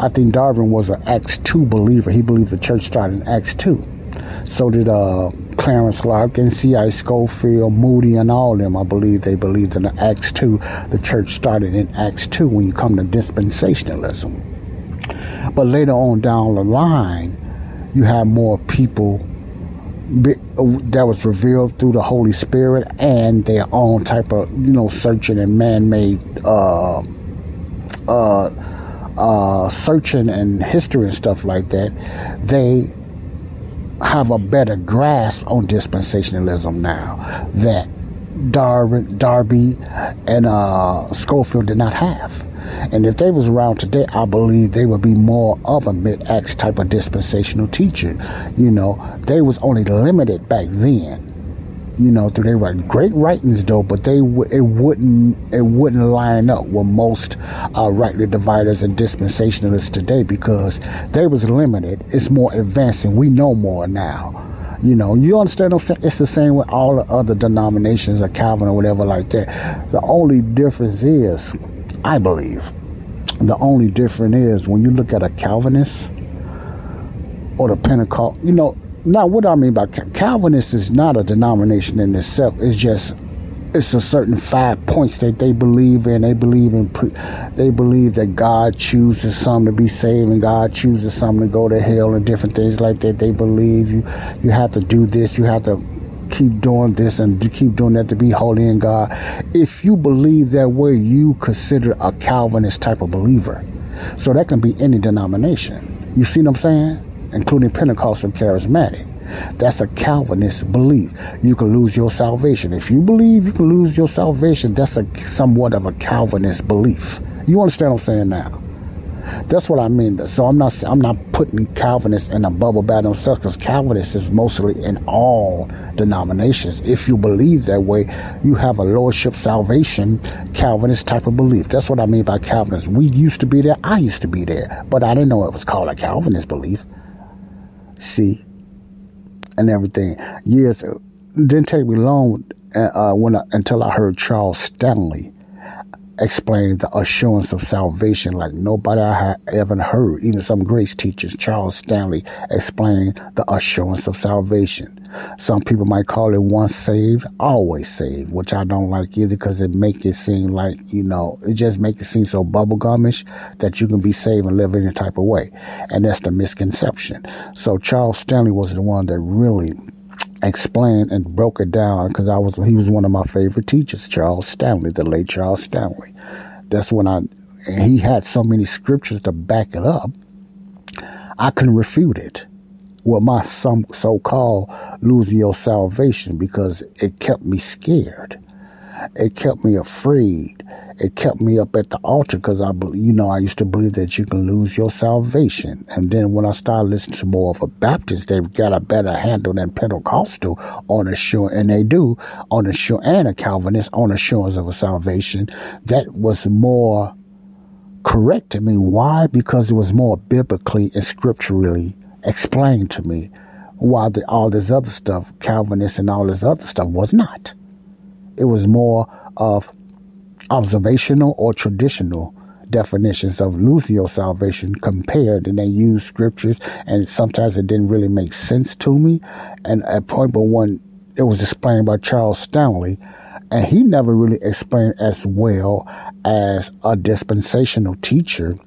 I think Darby was an Acts 2 believer. He believed the church started in Acts 2. So did uh, Clarence Larkin and C.I. Scofield, Moody, and all of them. I believe they believed in Acts 2. The church started in Acts 2 when you come to dispensationalism. But later on down the line, you have more people that was revealed through the Holy Spirit and their own type of you know searching and man-made uh, uh, uh, searching and history and stuff like that, they have a better grasp on dispensationalism now that Darby, Darby and uh, Scofield did not have. And if they was around today, I believe they would be more of a mid-acts type of dispensational teacher. You know, they was only limited back then. You know, through they write great writings though, but they it wouldn't it wouldn't line up with most uh, rightly dividers and dispensationalists today because they was limited. It's more advanced, and we know more now. You know, you understand? It's the same with all the other denominations of Calvin or whatever like that. The only difference is I believe. The only difference is when you look at a Calvinist or the Pentecost, you know, now what I mean by Calvinist is not a denomination in itself. It's just it's a certain five points that they believe in. They believe in, pre- they believe that God chooses some to be saved and God chooses some to go to hell and different things like that. They believe you, you have to do this, you have to keep doing this and keep doing that to be holy in God. If you believe that way, you consider a Calvinist type of believer. So that can be any denomination. You see what I'm saying? Including Pentecostal charismatic. That's a Calvinist belief. You can lose your salvation. If you believe you can lose your salvation, that's a somewhat of a Calvinist belief. You understand what I'm saying now? That's what I mean. So I'm not I'm not putting Calvinists in a bubble by themselves because Calvinists is mostly in all denominations. If you believe that way, you have a lordship salvation Calvinist type of belief. That's what I mean by Calvinists. We used to be there. I used to be there, but I didn't know it was called a Calvinist belief. See, and everything. Years didn't take me long uh, when I, until I heard Charles Stanley explain the assurance of salvation like nobody I had ever heard. Even some grace teachers, Charles Stanley, explained the assurance of salvation. Some people might call it once saved, always saved, which I don't like either because it make it seem like, you know, it just make it seem so bubblegumish that you can be saved and live any type of way. And that's the misconception. So Charles Stanley was the one that really explained and broke it down because I was he was one of my favorite teachers, Charles Stanley, the late Charles Stanley. That's when I he had so many scriptures to back it up. I couldn't refute it with my some so-called losing your salvation because it kept me scared. It kept me afraid. It kept me up at the altar because I, you know, I used to believe that you can lose your salvation. And then when I started listening to more of a Baptist, they've got a better handle than Pentecostal on assurance, and they do on assurance, and a Calvinist on assurance of a salvation. That was more correct to me. Why? Because it was more biblically and scripturally explain to me why the, all this other stuff, Calvinist and all this other stuff, was not. It was more of observational or traditional definitions of your salvation compared and they used scriptures and sometimes it didn't really make sense to me and at point but one it was explained by charles stanley and he never really explained as well as a dispensational teacher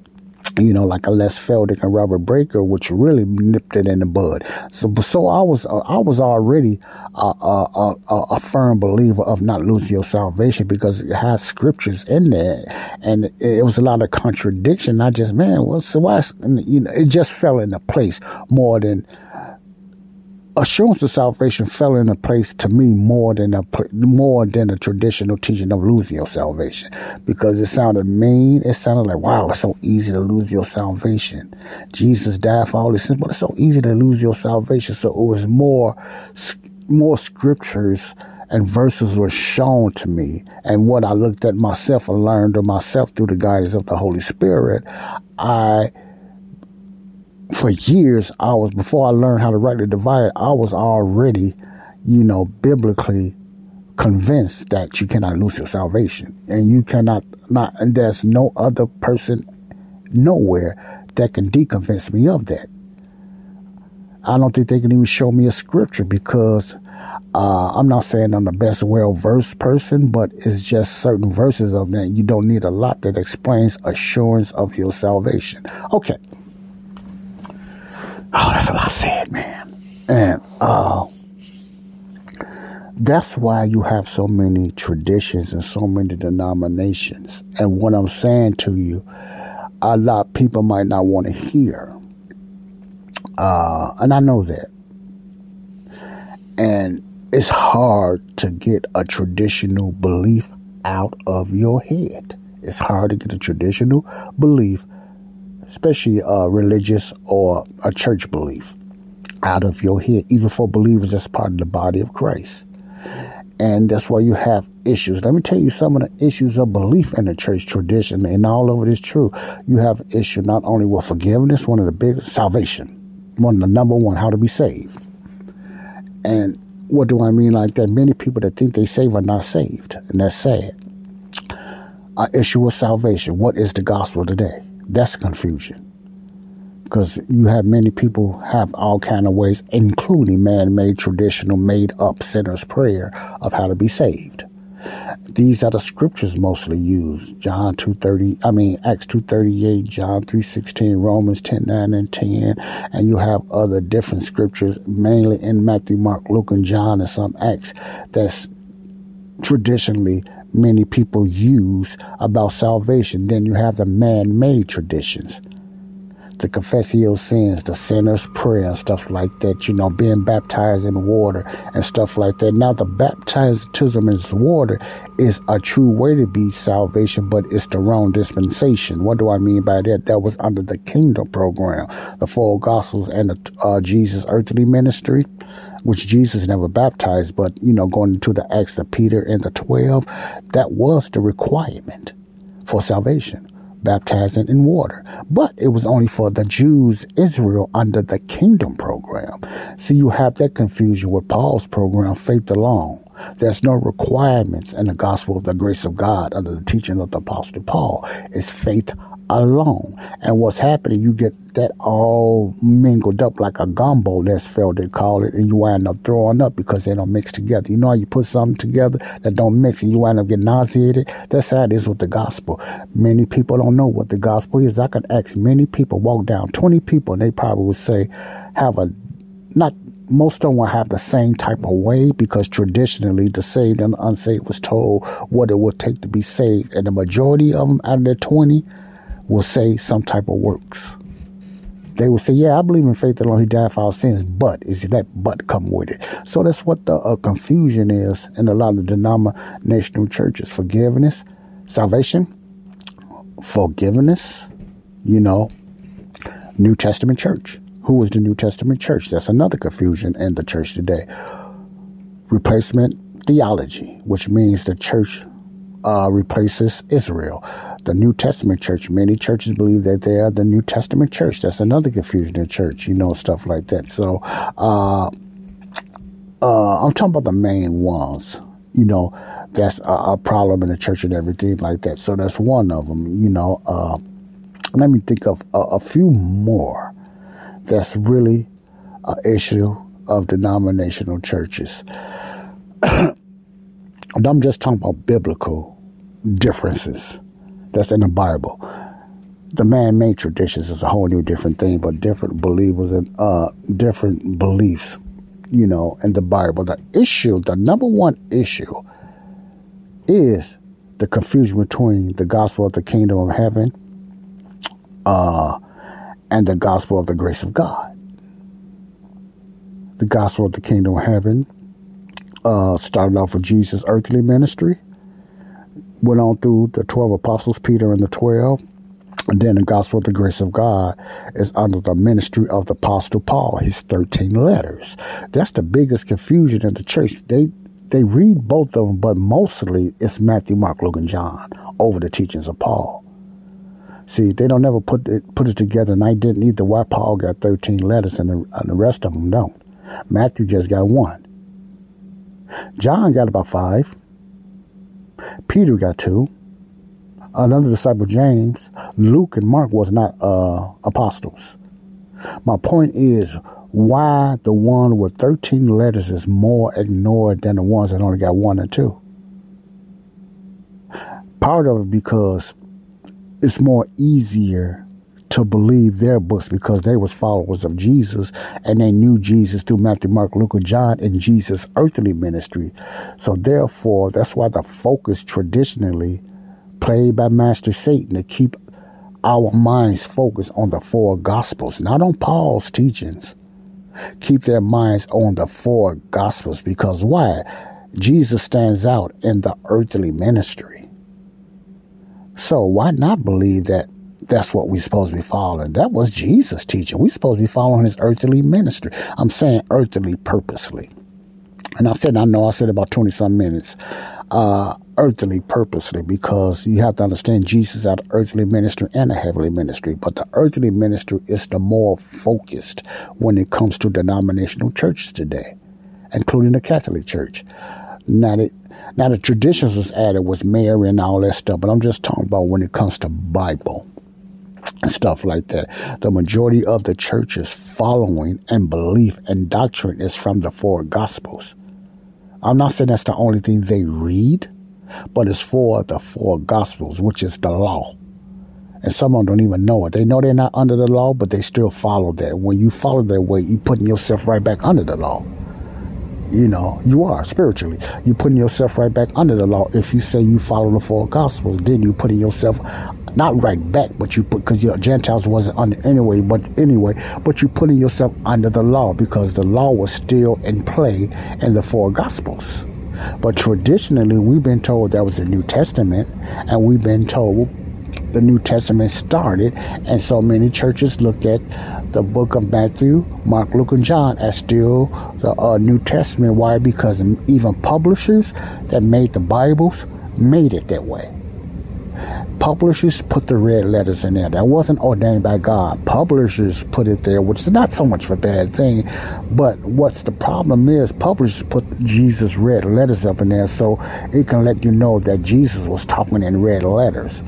you know, like a Les Feldick and Robert Breaker, which really nipped it in the bud. So, so I was, uh, I was already a, a, a, a, firm believer of not losing your salvation because it has scriptures in there, and it, it was a lot of contradiction. I just, man, what's so why? You know, it just fell into place more than assurance of salvation fell into place to me more than a more than a traditional teaching of losing your salvation because it sounded mean. It sounded like wow, it's so easy to lose your salvation. Jesus died for all this sins, but it's so easy to lose your salvation. So it was more more scriptures and verses were shown to me, and what I looked at myself and learned of myself through the guidance of the Holy Spirit, I for years, I was, before I learned how to rightly divide, I was already, you know, biblically convinced that you cannot lose your salvation. And you cannot, not, and there's no other person nowhere that can deconvince me of that. I don't think they can even show me a scripture because uh, I'm not saying I'm the best well versed person, but it's just certain verses of that. You don't need a lot that explains assurance of your salvation. Okay. Oh, that's what I said, man. And uh, that's why you have so many traditions and so many denominations. And what I'm saying to you, a lot of people might not want to hear. Uh, and I know that. And it's hard to get a traditional belief out of your head. It's hard to get a traditional belief especially a religious or a church belief, out of your head, even for believers that's part of the body of Christ. And that's why you have issues. Let me tell you some of the issues of belief in the church tradition, and all of it is true. You have issue not only with forgiveness, one of the biggest, salvation, one of the number one, how to be saved. And what do I mean like that? Many people that think they saved are not saved, and that's sad. An issue with salvation. What is the gospel today? That's confusion. Because you have many people have all kind of ways, including man-made, traditional, made-up sinner's prayer of how to be saved. These are the scriptures mostly used. John 2.30, I mean, Acts 2.38, John 3.16, Romans 10.9 and 10. And you have other different scriptures, mainly in Matthew, Mark, Luke, and John, and some Acts that's traditionally many people use about salvation. Then you have the man-made traditions the confess your sins, the sinner's prayer, and stuff like that, you know, being baptized in water and stuff like that. Now, the baptism in water is a true way to be salvation, but it's the wrong dispensation. What do I mean by that? That was under the kingdom program, the four gospels and the, uh, Jesus' earthly ministry which Jesus never baptized, but you know, going to the Acts of Peter and the twelve, that was the requirement for salvation baptizing in water. But it was only for the Jews, Israel, under the kingdom program. See, you have that confusion with Paul's program, faith alone. There's no requirements in the gospel of the grace of God under the teaching of the apostle Paul. It's faith alone. And what's happening, you get that all mingled up like a gumbo, that's felt they call it, and you wind up throwing up because they don't mix together. You know how you put something together that don't mix and you wind up getting nauseated? That's how it is with the gospel. Many people don't know what the gospel is. I can ask many people, walk down 20 people, and they probably would say, have a, not most of them will have the same type of way because traditionally the saved and the unsaved was told what it would take to be saved. And the majority of them out of the 20 will say some type of works. They will say, yeah, I believe in faith alone. He died for our sins, but is that but come with it? So that's what the uh, confusion is in a lot of denominational churches. Forgiveness, salvation, forgiveness, you know, New Testament church. Who is the New Testament church? That's another confusion in the church today. Replacement theology, which means the church uh, replaces Israel the New Testament church. Many churches believe that they are the New Testament church. That's another confusion in church, you know, stuff like that. So, uh, uh, I'm talking about the main ones, you know, that's a, a, problem in the church and everything like that. So that's one of them, you know. Uh, let me think of a, a few more that's really an issue of denominational churches. I'm just talking about biblical differences that's in the Bible. The man-made traditions is a whole new different thing, but different believers and uh, different beliefs, you know, in the Bible. The issue, the number one issue, is the confusion between the gospel of the kingdom of heaven uh, and the gospel of the grace of God. The gospel of the kingdom of heaven uh, started off with Jesus' earthly ministry went on through the 12 apostles, Peter and the 12. And then the gospel of the grace of God is under the ministry of the apostle Paul, his 13 letters. That's the biggest confusion in the church. They, they read both of them, but mostly it's Matthew, Mark, Luke, and John over the teachings of Paul. See, they don't ever put it, put it together, and I didn't either. Why Paul got 13 letters and the, and the rest of them don't. Matthew just got one. John got about five. Peter got two. Another disciple, James. Luke and Mark was not uh, apostles. My point is why the one with 13 letters is more ignored than the ones that only got one and two. Part of it because it's more easier to believe their books because they was followers of Jesus and they knew Jesus through Matthew, Mark, Luke, and John in Jesus' earthly ministry. So therefore, that's why the focus traditionally played by Master Satan to keep our minds focused on the four gospels, not on Paul's teachings. Keep their minds on the four gospels because why? Jesus stands out in the earthly ministry. So why not believe that that's what we're supposed to be following. That was Jesus' teaching. We're supposed to be following his earthly ministry. I'm saying earthly purposely. And I said, I know I said about 20 some minutes, uh, earthly purposely, because you have to understand Jesus had an earthly ministry and a heavenly ministry. But the earthly ministry is the more focused when it comes to denominational churches today, including the Catholic Church. Now, the, now the traditions was added was Mary and all that stuff, but I'm just talking about when it comes to Bible stuff like that. The majority of the church's following and belief and doctrine is from the four gospels. I'm not saying that's the only thing they read, but it's for the four gospels, which is the law. And some of them don't even know it. They know they're not under the law, but they still follow that. When you follow that way, you're putting yourself right back under the law. You know, you are spiritually. You're putting yourself right back under the law. If you say you follow the four gospels, then you're putting yourself not right back, but you put because your Gentiles wasn't under anyway. But anyway, but you're putting yourself under the law because the law was still in play in the four gospels. But traditionally, we've been told that was the New Testament, and we've been told the New Testament started, and so many churches looked at the book of Matthew, Mark, Luke, and John as still the uh, New Testament. Why? Because even publishers that made the Bibles made it that way. Publishers put the red letters in there. That wasn't ordained by God. Publishers put it there, which is not so much of a bad thing. But what's the problem is publishers put Jesus red letters up in there so it can let you know that Jesus was talking in red letters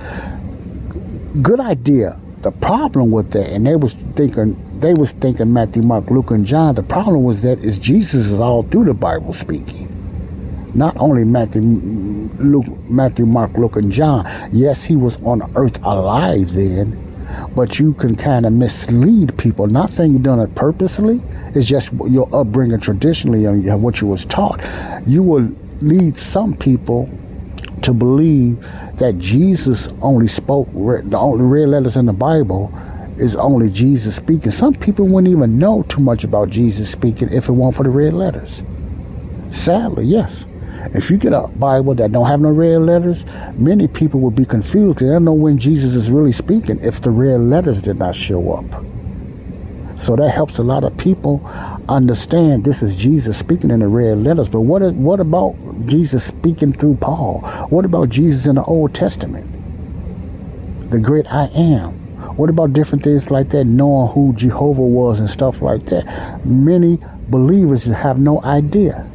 good idea. The problem with that, and they was thinking, they was thinking Matthew, Mark, Luke, and John. The problem was that is Jesus is all through the Bible speaking. Not only Matthew, Luke, Matthew, Mark, Luke, and John. Yes, he was on earth alive then, but you can kind of mislead people. Not saying you done it purposely. It's just your upbringing traditionally and what you was taught. You will lead some people to believe that Jesus only spoke, the only red letters in the Bible is only Jesus speaking. Some people wouldn't even know too much about Jesus speaking if it weren't for the red letters. Sadly, yes. If you get a Bible that don't have no red letters, many people would be confused because they don't know when Jesus is really speaking if the red letters did not show up. So that helps a lot of people understand this is Jesus speaking in the red letters. But what, is, what about Jesus speaking through Paul? What about Jesus in the Old Testament? The great I am. What about different things like that, knowing who Jehovah was and stuff like that? Many believers have no idea.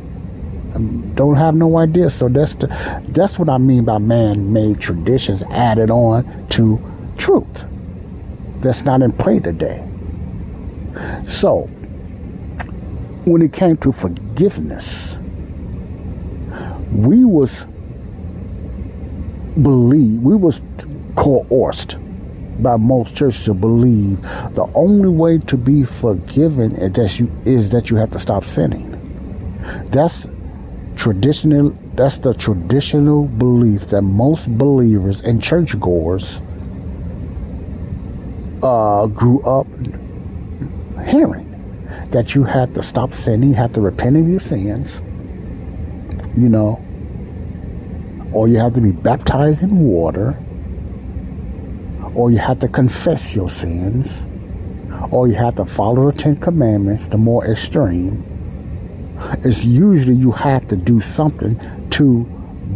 Don't have no idea. So that's the that's what I mean by man-made traditions added on to truth. That's not in play today. So, when it came to forgiveness, we was believe we was coerced by most churches to believe the only way to be forgiven is that you is that you have to stop sinning. That's traditional that's the traditional belief that most believers and churchgoers uh, grew up hearing that you had to stop sinning, you have to repent of your sins, you know, or you have to be baptized in water, or you have to confess your sins, or you have to follow the Ten Commandments, the more extreme. It's usually you have to do something to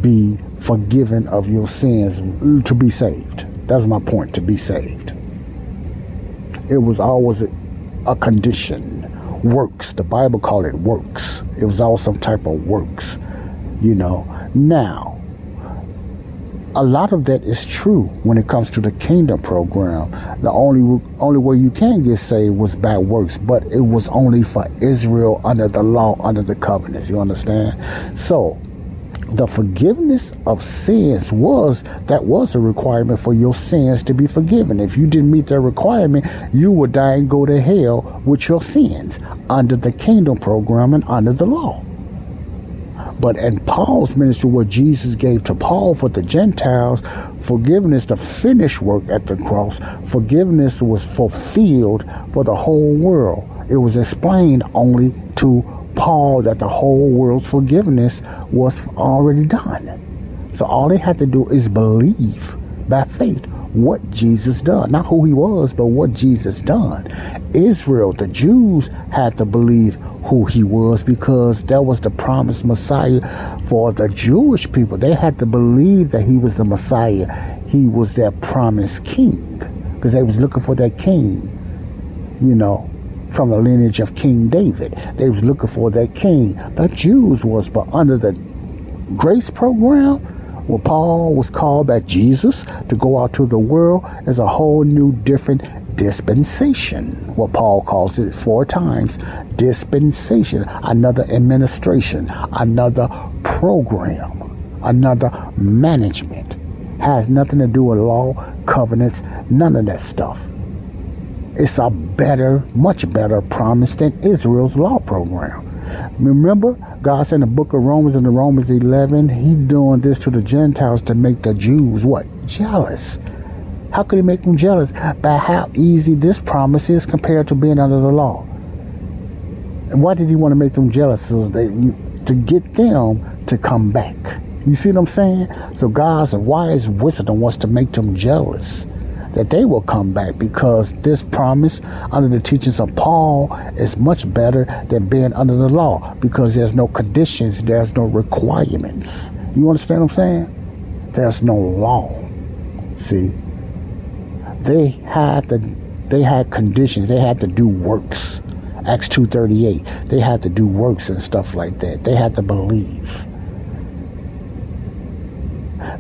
be forgiven of your sins, to be saved. That's my point, to be saved. It was always a, a condition works. The Bible called it works. It was all some type of works, you know. Now, a lot of that is true when it comes to the kingdom program. The only only way you can get saved was by works, but it was only for Israel under the law, under the covenants. You understand? So the forgiveness of sins was that was a requirement for your sins to be forgiven. If you didn't meet that requirement, you would die and go to hell with your sins under the kingdom program and under the law. But in Paul's ministry, what Jesus gave to Paul for the Gentiles, forgiveness, the finished work at the cross, forgiveness was fulfilled for the whole world. It was explained only to Paul that the whole world's forgiveness was already done. So all they had to do is believe by faith what Jesus done. Not who he was, but what Jesus done. Israel, the Jews, had to believe who he was because that was the promised Messiah for the Jewish people. They had to believe that he was the Messiah. He was their promised king because they was looking for that king, you know, from the lineage of King David. They was looking for that king. The Jews was, but under the grace program, where Paul was called by Jesus to go out to the world as a whole new different dispensation. What Paul calls it four times dispensation, another administration, another program, another management. Has nothing to do with law, covenants, none of that stuff. It's a better, much better promise than Israel's law program. Remember, God said in the book of Romans in the Romans 11, He doing this to the Gentiles to make the Jews what? Jealous. How could He make them jealous? By how easy this promise is compared to being under the law. And why did He want to make them jealous? So they, to get them to come back. You see what I'm saying? So God's wise wisdom wants to make them jealous that they will come back because this promise under the teachings of Paul is much better than being under the law because there's no conditions, there's no requirements. You understand what I'm saying? There's no law. See, they had to, they had conditions. They had to do works. Acts two thirty eight. They had to do works and stuff like that. They had to believe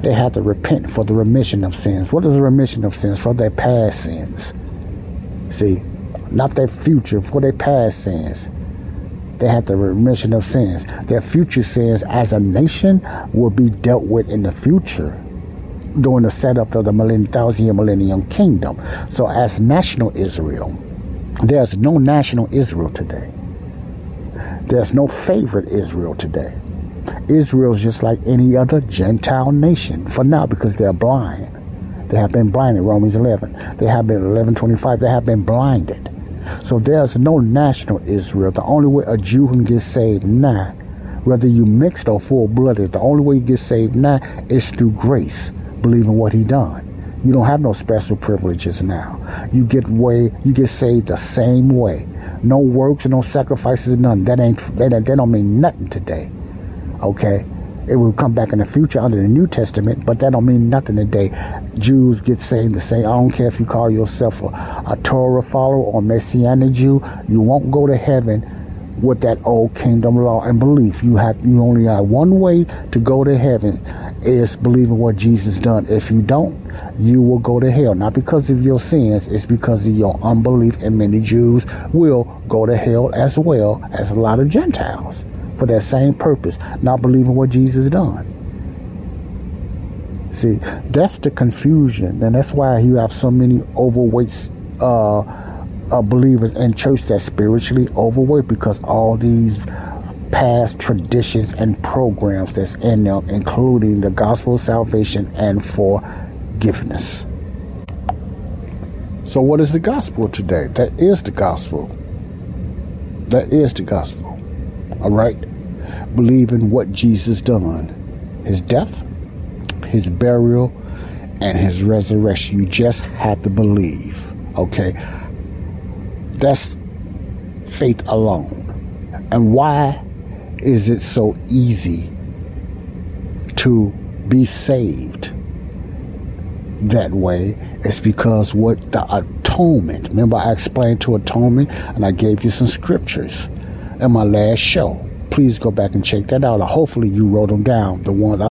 they have to repent for the remission of sins. What is the remission of sins? For their past sins. See, not their future, for their past sins. They have the remission of sins. Their future sins as a nation will be dealt with in the future during the setup of the millennium, thousand year millennium kingdom. So, as national Israel, there's no national Israel today. There's no favorite Israel today. Israel's just like any other Gentile nation for now because they're blind. They have been blinded. Romans 11. They have been 1125. They have been blinded. So there's no national Israel. The only way a Jew can get saved now, whether you mixed or full blooded, the only way you get saved now is through grace, believing what He done. You don't have no special privileges now. You get way, you get saved the same way. No works, no sacrifices, none. That ain't that, that don't mean nothing today. Okay? It will come back in the future under the New Testament, but that don't mean nothing today. Jews get saved the same. I don't care if you call yourself a, a Torah follower or Messianic Jew. You won't go to heaven with that old kingdom law and belief. You have you only have one way to go to heaven is believing what Jesus done. If you don't, you will go to hell. Not because of your sins, it's because of your unbelief, and many Jews will go to hell as well as a lot of Gentiles for that same purpose, not believing what Jesus done. See, that's the confusion, and that's why you have so many overweight uh, uh, believers in church that's spiritually overweight because all these past traditions and programs that's in them, including the gospel of salvation and forgiveness. So, what is the gospel today? That is the gospel. That is the gospel. All right? believe in what Jesus done his death, his burial, and his resurrection. You just have to believe. Okay? That's faith alone. And why is it so easy to be saved that way? It's because what the atonement. Remember, I explained to atonement and I gave you some scriptures in my last show please go back and check that out. Hopefully, you wrote them down, the ones I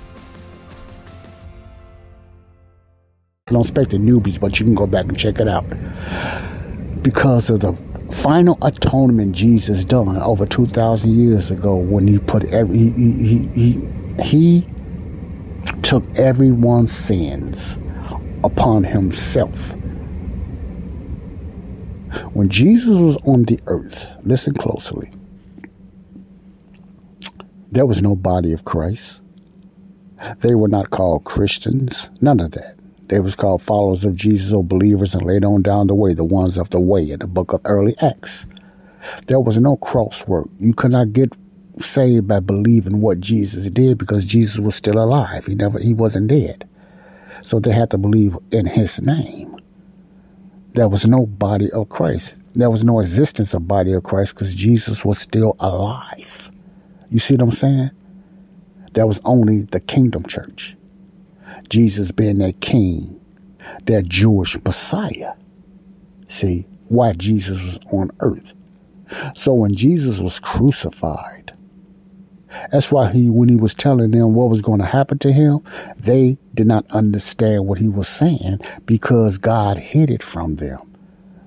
I don't expect the newbies, but you can go back and check it out because of the final atonement Jesus done over 2,000 years ago when he put every, he, he, he, he took everyone's sins upon himself. When Jesus was on the earth, listen closely, there was no body of Christ. They were not called Christians, none of that. They was called followers of Jesus or believers and laid on down the way, the ones of the way in the book of early Acts. There was no cross work. You could not get saved by believing what Jesus did because Jesus was still alive. He never he wasn't dead. So they had to believe in his name. There was no body of Christ. There was no existence of body of Christ because Jesus was still alive. You see what I'm saying? There was only the kingdom church. Jesus being their king, their Jewish Messiah. See, why Jesus was on earth. So when Jesus was crucified, that's why he, when he was telling them what was going to happen to him, they did not understand what he was saying because God hid it from them.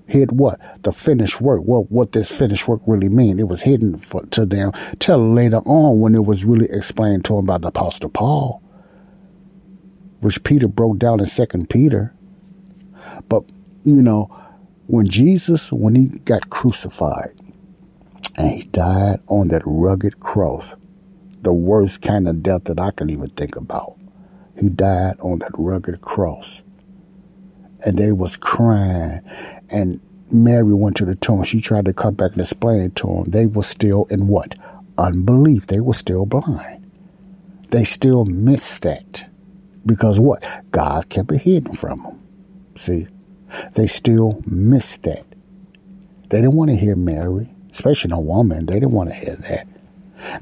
Hid what? The finished work. What, what this finished work really mean? It was hidden for, to them till later on when it was really explained to them by the apostle Paul, which Peter broke down in second Peter. But, you know, when Jesus, when he got crucified and he died on that rugged cross, the worst kind of death that I can even think about. He died on that rugged cross. And they was crying. And Mary went to the tomb. She tried to come back and explain to them. They were still in what? Unbelief. They were still blind. They still missed that. Because what? God kept it hidden from them. See? They still missed that. They didn't want to hear Mary, especially a woman. They didn't want to hear that.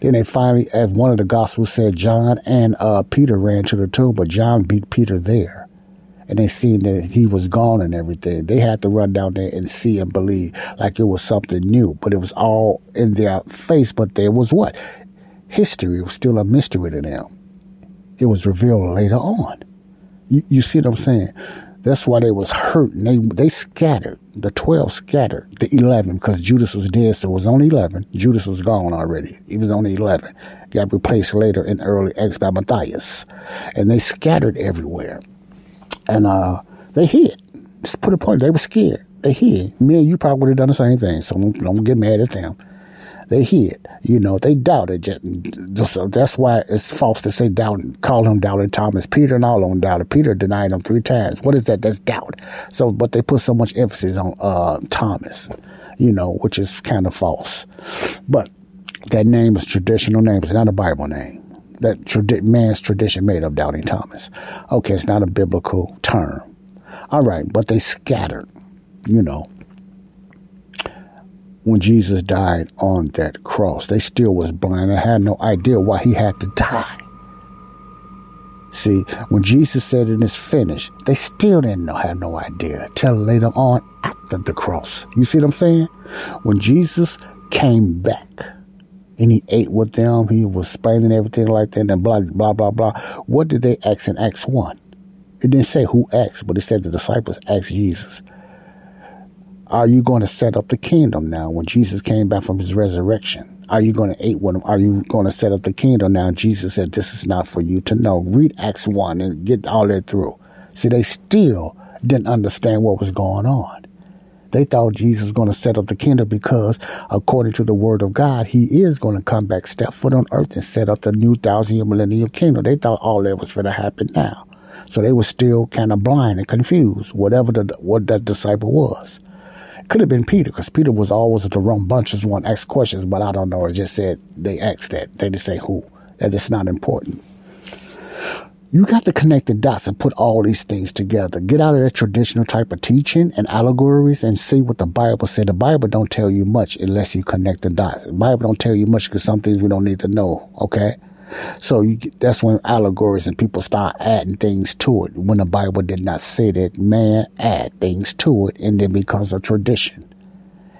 Then they finally, as one of the Gospels said, John and uh, Peter ran to the tomb, but John beat Peter there. And they seen that he was gone and everything. They had to run down there and see and believe like it was something new. But it was all in their face. But there was what? History was still a mystery to them. It was revealed later on. You, you see what I'm saying? That's why they was hurt and they they scattered. The twelve scattered. The eleven because Judas was dead, so it was only eleven. Judas was gone already. He was only eleven. Got replaced later in early Acts by Matthias, and they scattered everywhere. And uh, they hid. Just put a point. They were scared. They hid. Me and you probably would have done the same thing. So don't, don't get mad at them. They hid. You know, they doubted. So that's why it's false to say doubt, call him doubted Thomas. Peter and all on doubted. Peter denied him three times. What is that? That's doubt. So, but they put so much emphasis on uh, Thomas, you know, which is kind of false. But that name is traditional name. It's not a Bible name. That man's tradition made of doubting Thomas. Okay, it's not a biblical term. All right, but they scattered, you know when Jesus died on that cross. They still was blind and had no idea why he had to die. See, when Jesus said it is finished, they still didn't know, had no idea till later on after the cross. You see what I'm saying? When Jesus came back and he ate with them, he was explaining everything like that and blah, blah, blah, blah. What did they ask in Acts 1? It didn't say who asked, but it said the disciples asked Jesus. Are you going to set up the kingdom now when Jesus came back from his resurrection? Are you going to eat with him? Are you going to set up the kingdom now? Jesus said, this is not for you to know. Read Acts 1 and get all that through. See, they still didn't understand what was going on. They thought Jesus was going to set up the kingdom because, according to the word of God, he is going to come back, step foot on earth, and set up the new thousand year millennial kingdom. They thought all that was going to happen now. So they were still kind of blind and confused, whatever the, what that disciple was. Could have been Peter, because Peter was always at the wrong bunches one asked questions, but I don't know. It just said they asked that. They didn't say who. That it's not important. You got to connect the dots and put all these things together. Get out of that traditional type of teaching and allegories and see what the Bible said. The Bible don't tell you much unless you connect the dots. The Bible don't tell you much because some things we don't need to know. Okay. So you, that's when allegories and people start adding things to it. When the Bible did not say that, man add things to it and then becomes a tradition.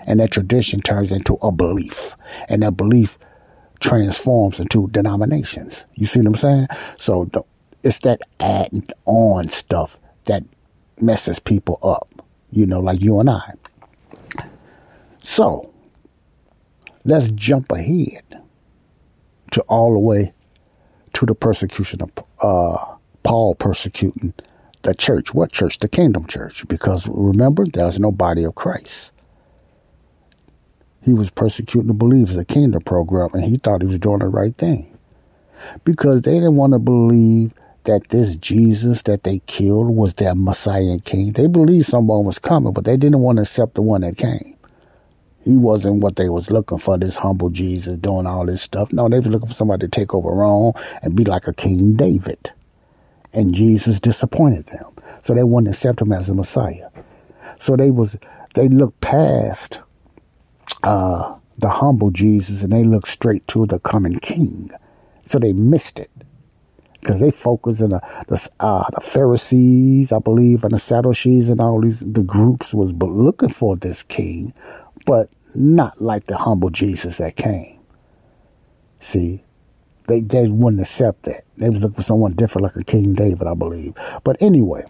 And that tradition turns into a belief. And that belief transforms into denominations. You see what I'm saying? So the, it's that adding on stuff that messes people up, you know, like you and I. So let's jump ahead to all the way to the persecution of uh, Paul persecuting the church. What church? The kingdom church. Because remember, there's no body of Christ. He was persecuting the believers, the kingdom program, and he thought he was doing the right thing. because they didn't want to believe that this Jesus that they killed was their Messiah and King. They believed someone was coming, but they didn't want to accept the one that came. He wasn't what they was looking for, this humble Jesus doing all this stuff. No, they was looking for somebody to take over Rome and be like a King David. And Jesus disappointed them. So they wouldn't accept him as a Messiah. So they was they looked past uh, the humble Jesus and they looked straight to the coming king. So they missed it because they focus on the the, uh, the Pharisees, I believe, and the Sadducees and all these the groups was looking for this king, but not like the humble Jesus that came. See, they they wouldn't accept that. They was looking for someone different, like a King David, I believe. But anyway,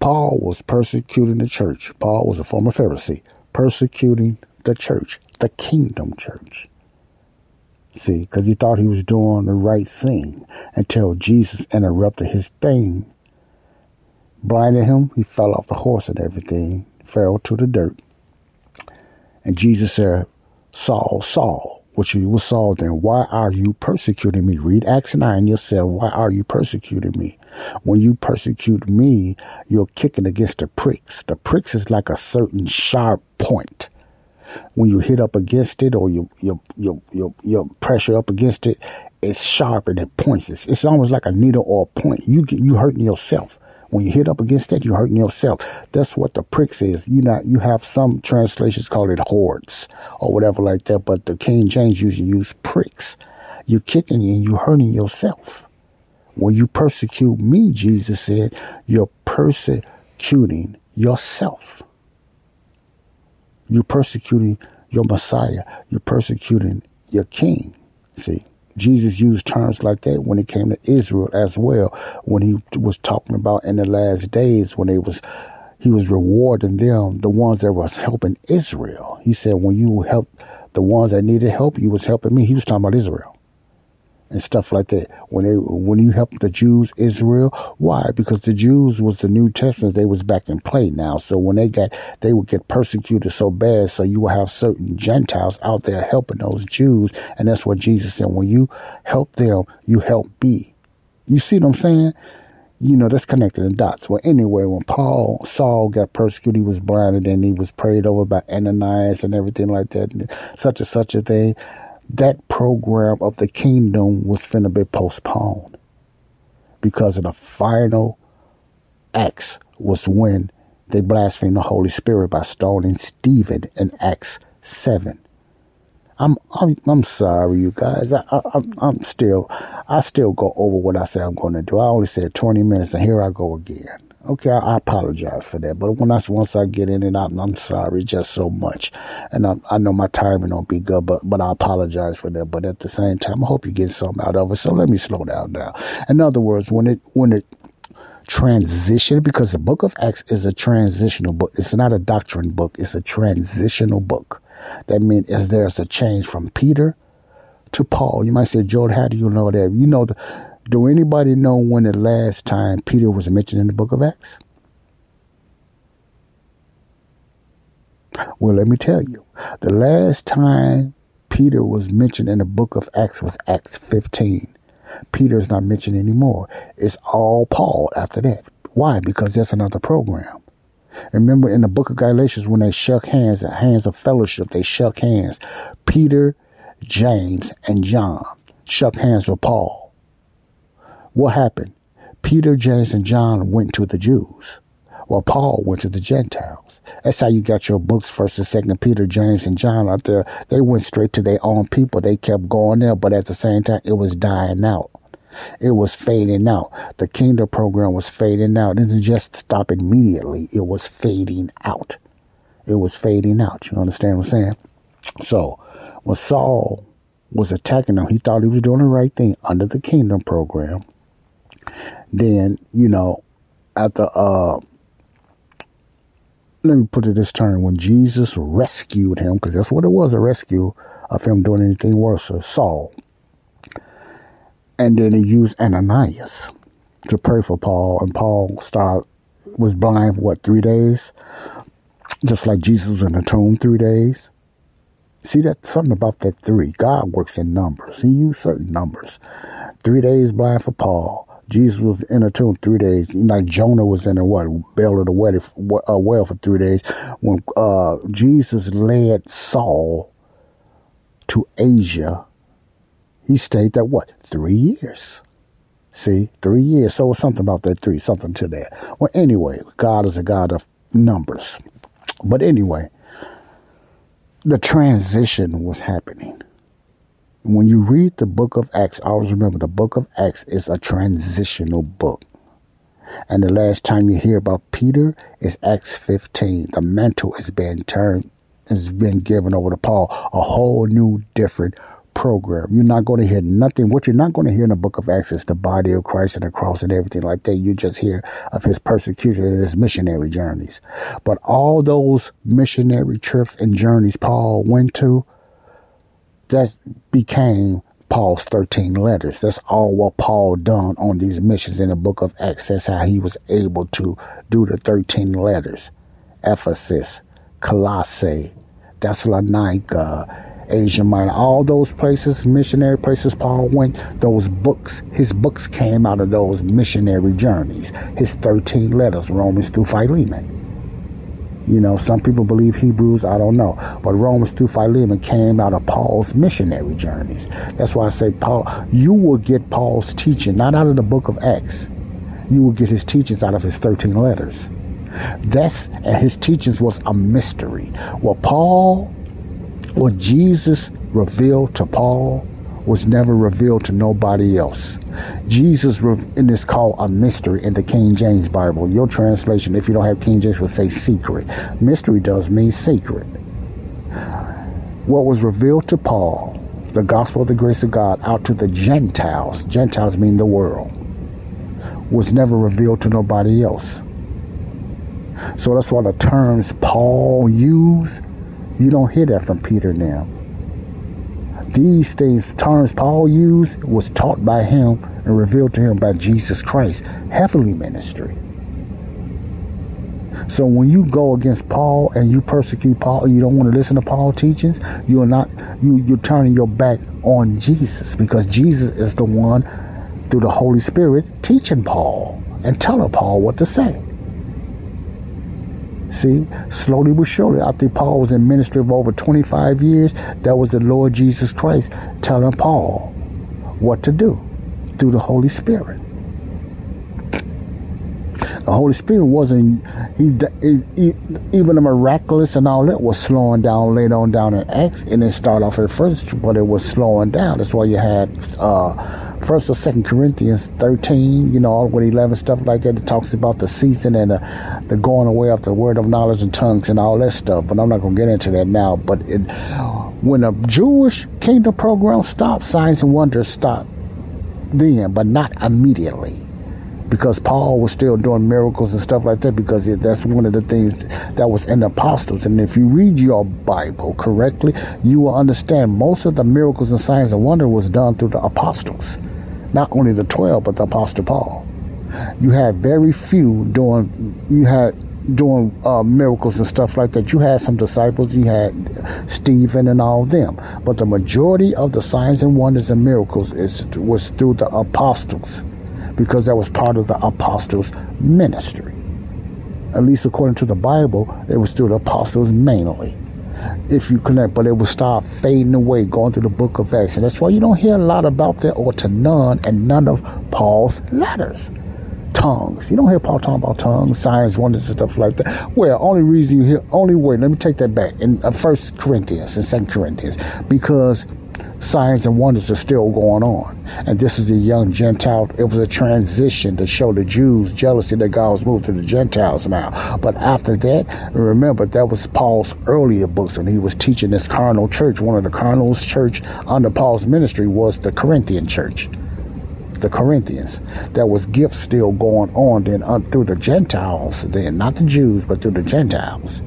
Paul was persecuting the church. Paul was a former Pharisee, persecuting the church, the kingdom church. See, because he thought he was doing the right thing until Jesus interrupted his thing, blinded him. He fell off the horse and everything, fell to the dirt. And Jesus said, Saul, Saul, which he was Saul then, why are you persecuting me? Read Acts 9, you'll why are you persecuting me? When you persecute me, you're kicking against the pricks. The pricks is like a certain sharp point when you hit up against it or you you you you, you pressure up against it, it's sharp and it points. It's, it's almost like a needle or a point. You get you hurting yourself. When you hit up against that, you're hurting yourself. That's what the pricks is. You not you have some translations call it hordes or whatever like that, but the King James usually use pricks. You're kicking and you're hurting yourself. When you persecute me, Jesus said, you're persecuting yourself. You're persecuting your Messiah. You're persecuting your king. See, Jesus used terms like that when it came to Israel as well. When he was talking about in the last days when they was, he was rewarding them, the ones that was helping Israel. He said, when you help the ones that needed help, you was helping me. He was talking about Israel and stuff like that. When they when you help the Jews, Israel, why? Because the Jews was the New Testament. They was back in play now. So when they got they would get persecuted so bad, so you will have certain Gentiles out there helping those Jews, and that's what Jesus said. When you help them, you help me. You see what I'm saying? You know, that's connected in dots. Well, anyway, when Paul, Saul got persecuted, he was blinded and he was prayed over by Ananias and everything like that, and such and such a thing that program of the kingdom was finna be postponed because of the final acts was when they blasphemed the Holy Spirit by stoning Stephen in Acts 7. I'm I'm I'm sorry, you guys. I, I I'm still I still go over what I said I'm going to do. I only said 20 minutes, and here I go again. Okay, I, apologize for that. But when I once I get in it, I'm, I'm sorry just so much, and I, I know my timing don't be good, but but I apologize for that. But at the same time, I hope you get something out of it. So let me slow down now. In other words, when it when it transition because the book of Acts is a transitional book. It's not a doctrine book. It's a transitional book. That means if there's a change from Peter to Paul. You might say, George, how do you know that? You know the do anybody know when the last time Peter was mentioned in the book of Acts? Well, let me tell you. The last time Peter was mentioned in the book of Acts was Acts 15. Peter is not mentioned anymore. It's all Paul after that. Why? Because that's another program. Remember in the book of Galatians when they shook hands, the hands of fellowship, they shook hands. Peter, James, and John shook hands with Paul. What happened? Peter, James, and John went to the Jews, while Paul went to the Gentiles. That's how you got your books, First and Second Peter, James, and John out there. They went straight to their own people. They kept going there, but at the same time, it was dying out. It was fading out. The kingdom program was fading out. It didn't just stop immediately. It was fading out. It was fading out. You understand what I'm saying? So, when Saul was attacking them, he thought he was doing the right thing under the kingdom program. Then, you know, after, uh, let me put it this term, when Jesus rescued him, because that's what it was, a rescue of him doing anything worse, or Saul. And then he used Ananias to pray for Paul, and Paul started, was blind for what, three days? Just like Jesus was in the tomb three days. See that something about that three. God works in numbers. He used certain numbers. Three days blind for Paul. Jesus was in a tomb three days. Like Jonah was in a what belly of the well, uh, well for three days. When uh, Jesus led Saul to Asia, he stayed there what three years. See, three years. So something about that three, something to that. Well, anyway, God is a God of numbers. But anyway, the transition was happening. When you read the book of Acts, always remember the book of Acts is a transitional book. And the last time you hear about Peter is Acts 15. The mantle is being turned, has been given over to Paul. A whole new, different program. You're not going to hear nothing. What you're not going to hear in the book of Acts is the body of Christ and the cross and everything like that. You just hear of his persecution and his missionary journeys. But all those missionary trips and journeys Paul went to, that became Paul's 13 letters. That's all what Paul done on these missions in the book of Acts. That's how he was able to do the 13 letters. Ephesus, Colossae, Thessalonica, Asia Minor, all those places, missionary places Paul went, those books, his books came out of those missionary journeys. His 13 letters, Romans through Philemon. You know, some people believe Hebrews, I don't know. But Romans through Philemon came out of Paul's missionary journeys. That's why I say, Paul, you will get Paul's teaching, not out of the book of Acts. You will get his teachings out of his 13 letters. That's, and his teachings was a mystery. What Paul what Jesus revealed to Paul was never revealed to nobody else. Jesus, in this called a mystery in the King James Bible. Your translation, if you don't have King James, will say secret. Mystery does mean secret. What was revealed to Paul, the gospel of the grace of God, out to the Gentiles, Gentiles mean the world, was never revealed to nobody else. So that's why the terms Paul used you don't hear that from Peter now. These things, terms Paul used, was taught by him and revealed to him by Jesus Christ. Heavenly ministry. So when you go against Paul and you persecute Paul, you don't want to listen to Paul's teachings. You're not you you're turning your back on Jesus because Jesus is the one through the Holy Spirit teaching Paul and telling Paul what to say. See, slowly but surely, think Paul was in ministry of over 25 years. That was the Lord Jesus Christ telling Paul what to do through the Holy Spirit. The Holy Spirit wasn't, he, he, even the miraculous and all that was slowing down later on down in Acts. And it started off at first, but it was slowing down. That's why you had, uh, First or Second Corinthians 13, you know, all with 11 stuff like that. It talks about the season and the, the going away of the word of knowledge and tongues and all that stuff. But I'm not going to get into that now. But it, when the Jewish kingdom program stopped, signs and wonders stopped then, but not immediately. Because Paul was still doing miracles and stuff like that, because that's one of the things that was in the apostles. And if you read your Bible correctly, you will understand most of the miracles and signs and wonder was done through the apostles not only the 12, but the Apostle Paul. You had very few doing, you had doing uh, miracles and stuff like that. You had some disciples, you had Stephen and all them, but the majority of the signs and wonders and miracles is was through the apostles, because that was part of the apostles' ministry. At least according to the Bible, it was through the apostles mainly if you connect, but it will start fading away, going through the book of Acts. And that's why you don't hear a lot about that or to none and none of Paul's letters. Tongues. You don't hear Paul talking about tongues, signs, wonders, and stuff like that. Well, only reason you hear, only way, let me take that back. In uh, First Corinthians and Second Corinthians, because signs and wonders are still going on. And this is a young Gentile. It was a transition to show the Jews jealousy that God was moved to the Gentiles now. But after that, remember, that was Paul's earlier books when he was teaching this carnal church. One of the carnals church under Paul's ministry was the Corinthian church. The Corinthians. There was gifts still going on then uh, through the Gentiles, then not the Jews, but through the Gentiles.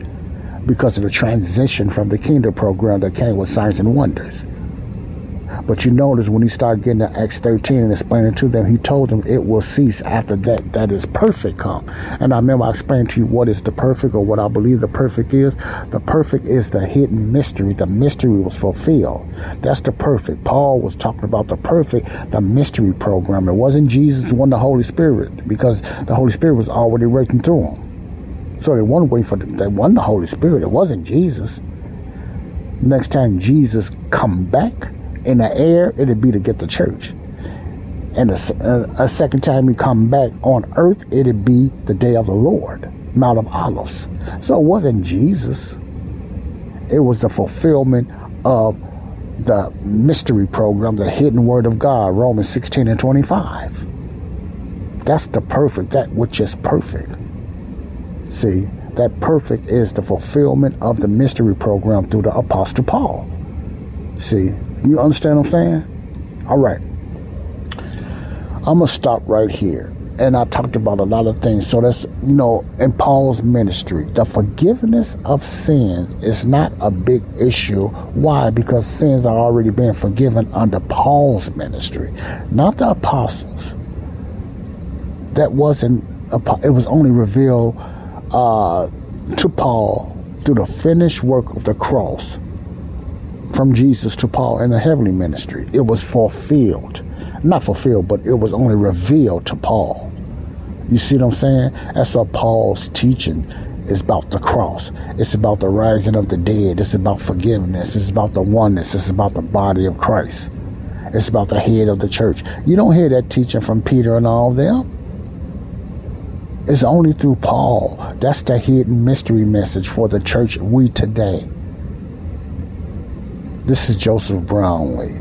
Because of the transition from the kingdom program that came with signs and wonders. But you notice when he started getting to Acts 13 and explaining to them, he told them it will cease after that. That is perfect come. And I remember I explained to you what is the perfect or what I believe the perfect is. The perfect is the hidden mystery. The mystery was fulfilled. That's the perfect. Paul was talking about the perfect, the mystery program. It wasn't Jesus, it wasn't the Holy Spirit because the Holy Spirit was already working through him. So they weren't waiting for the, they wasn't the Holy Spirit. It wasn't Jesus. Next time Jesus come back in the air, it'd be to get the church. And a, a, uh, a second time he come back on earth, it'd be the day of the Lord, Mount of Olives. So it wasn't Jesus. It was the fulfillment of the mystery program, the hidden word of God, Romans 16 and 25. That's the perfect, that which is perfect. See, that perfect is the fulfillment of the mystery program through the Apostle Paul. See, you understand what I'm saying? All right. I'm going to stop right here. And I talked about a lot of things. So that's, you know, in Paul's ministry, the forgiveness of sins is not a big issue. Why? Because sins are already being forgiven under Paul's ministry, not the apostles. That wasn't, it was only revealed uh, to Paul through the finished work of the cross from Jesus to Paul in the heavenly ministry. It was fulfilled. Not fulfilled, but it was only revealed to Paul. You see what I'm saying? That's what Paul's teaching is about the cross. It's about the rising of the dead. It's about forgiveness. It's about the oneness. It's about the body of Christ. It's about the head of the church. You don't hear that teaching from Peter and all them. It's only through Paul. That's the hidden mystery message for the church we today. This is Joseph Brownlee,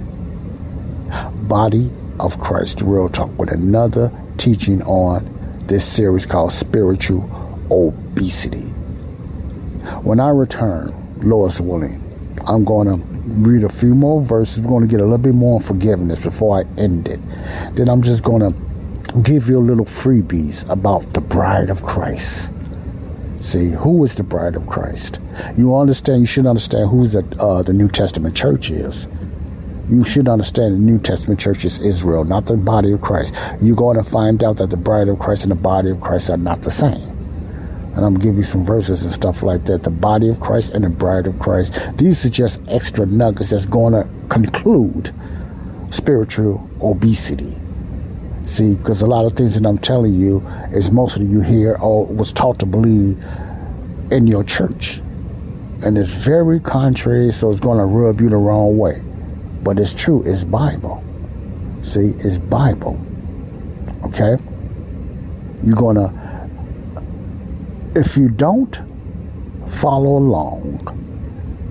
Body of Christ Real Talk, with another teaching on this series called Spiritual Obesity. When I return, Lord's willing, I'm going to read a few more verses. We're going to get a little bit more forgiveness before I end it. Then I'm just going to give you a little freebies about the bride of Christ. See, who is the bride of Christ? You understand, you should understand who the, uh, the New Testament church is. You should understand the New Testament church is Israel, not the body of Christ. You're going to find out that the bride of Christ and the body of Christ are not the same. And I'm going to give you some verses and stuff like that. The body of Christ and the bride of Christ. These are just extra nuggets that's going to conclude spiritual obesity. See, because a lot of things that I'm telling you is mostly you hear or was taught to believe in your church. And it's very contrary, so it's going to rub you the wrong way. But it's true, it's Bible. See, it's Bible. Okay? You're going to, if you don't follow along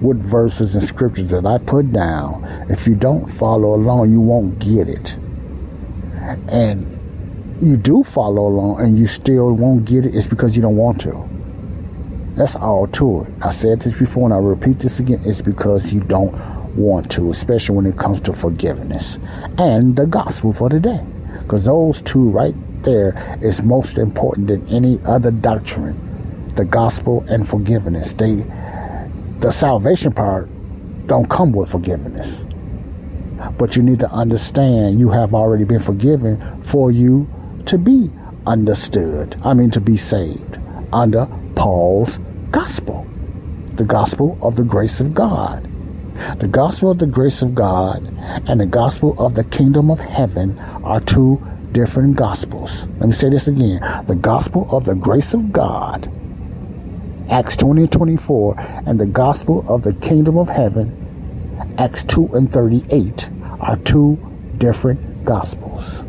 with verses and scriptures that I put down, if you don't follow along, you won't get it and you do follow along and you still won't get it, it's because you don't want to. That's all to it. I said this before and I repeat this again. It's because you don't want to, especially when it comes to forgiveness and the gospel for the day. Because those two right there is most important than any other doctrine. The gospel and forgiveness. They the salvation part don't come with forgiveness. But you need to understand you have already been forgiven for you to be understood. I mean, to be saved under Paul's gospel, the gospel of the grace of God. The gospel of the grace of God and the gospel of the kingdom of heaven are two different gospels. Let me say this again. The gospel of the grace of God, Acts 20 and 24, and the gospel of the kingdom of heaven, Acts 2 and 38 are two different gospels.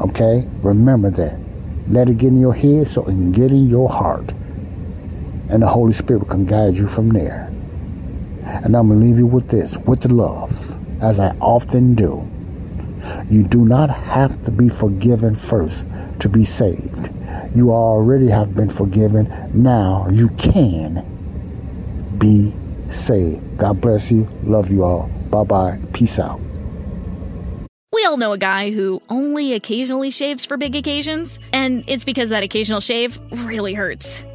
Okay? Remember that. Let it get in your head so it can get in your heart. And the Holy Spirit can guide you from there. And I'm going to leave you with this, with love, as I often do. You do not have to be forgiven first to be saved. You already have been forgiven. Now you can be saved. God bless you. Love you all. Bye bye. Peace out. We all know a guy who only occasionally shaves for big occasions, and it's because that occasional shave really hurts.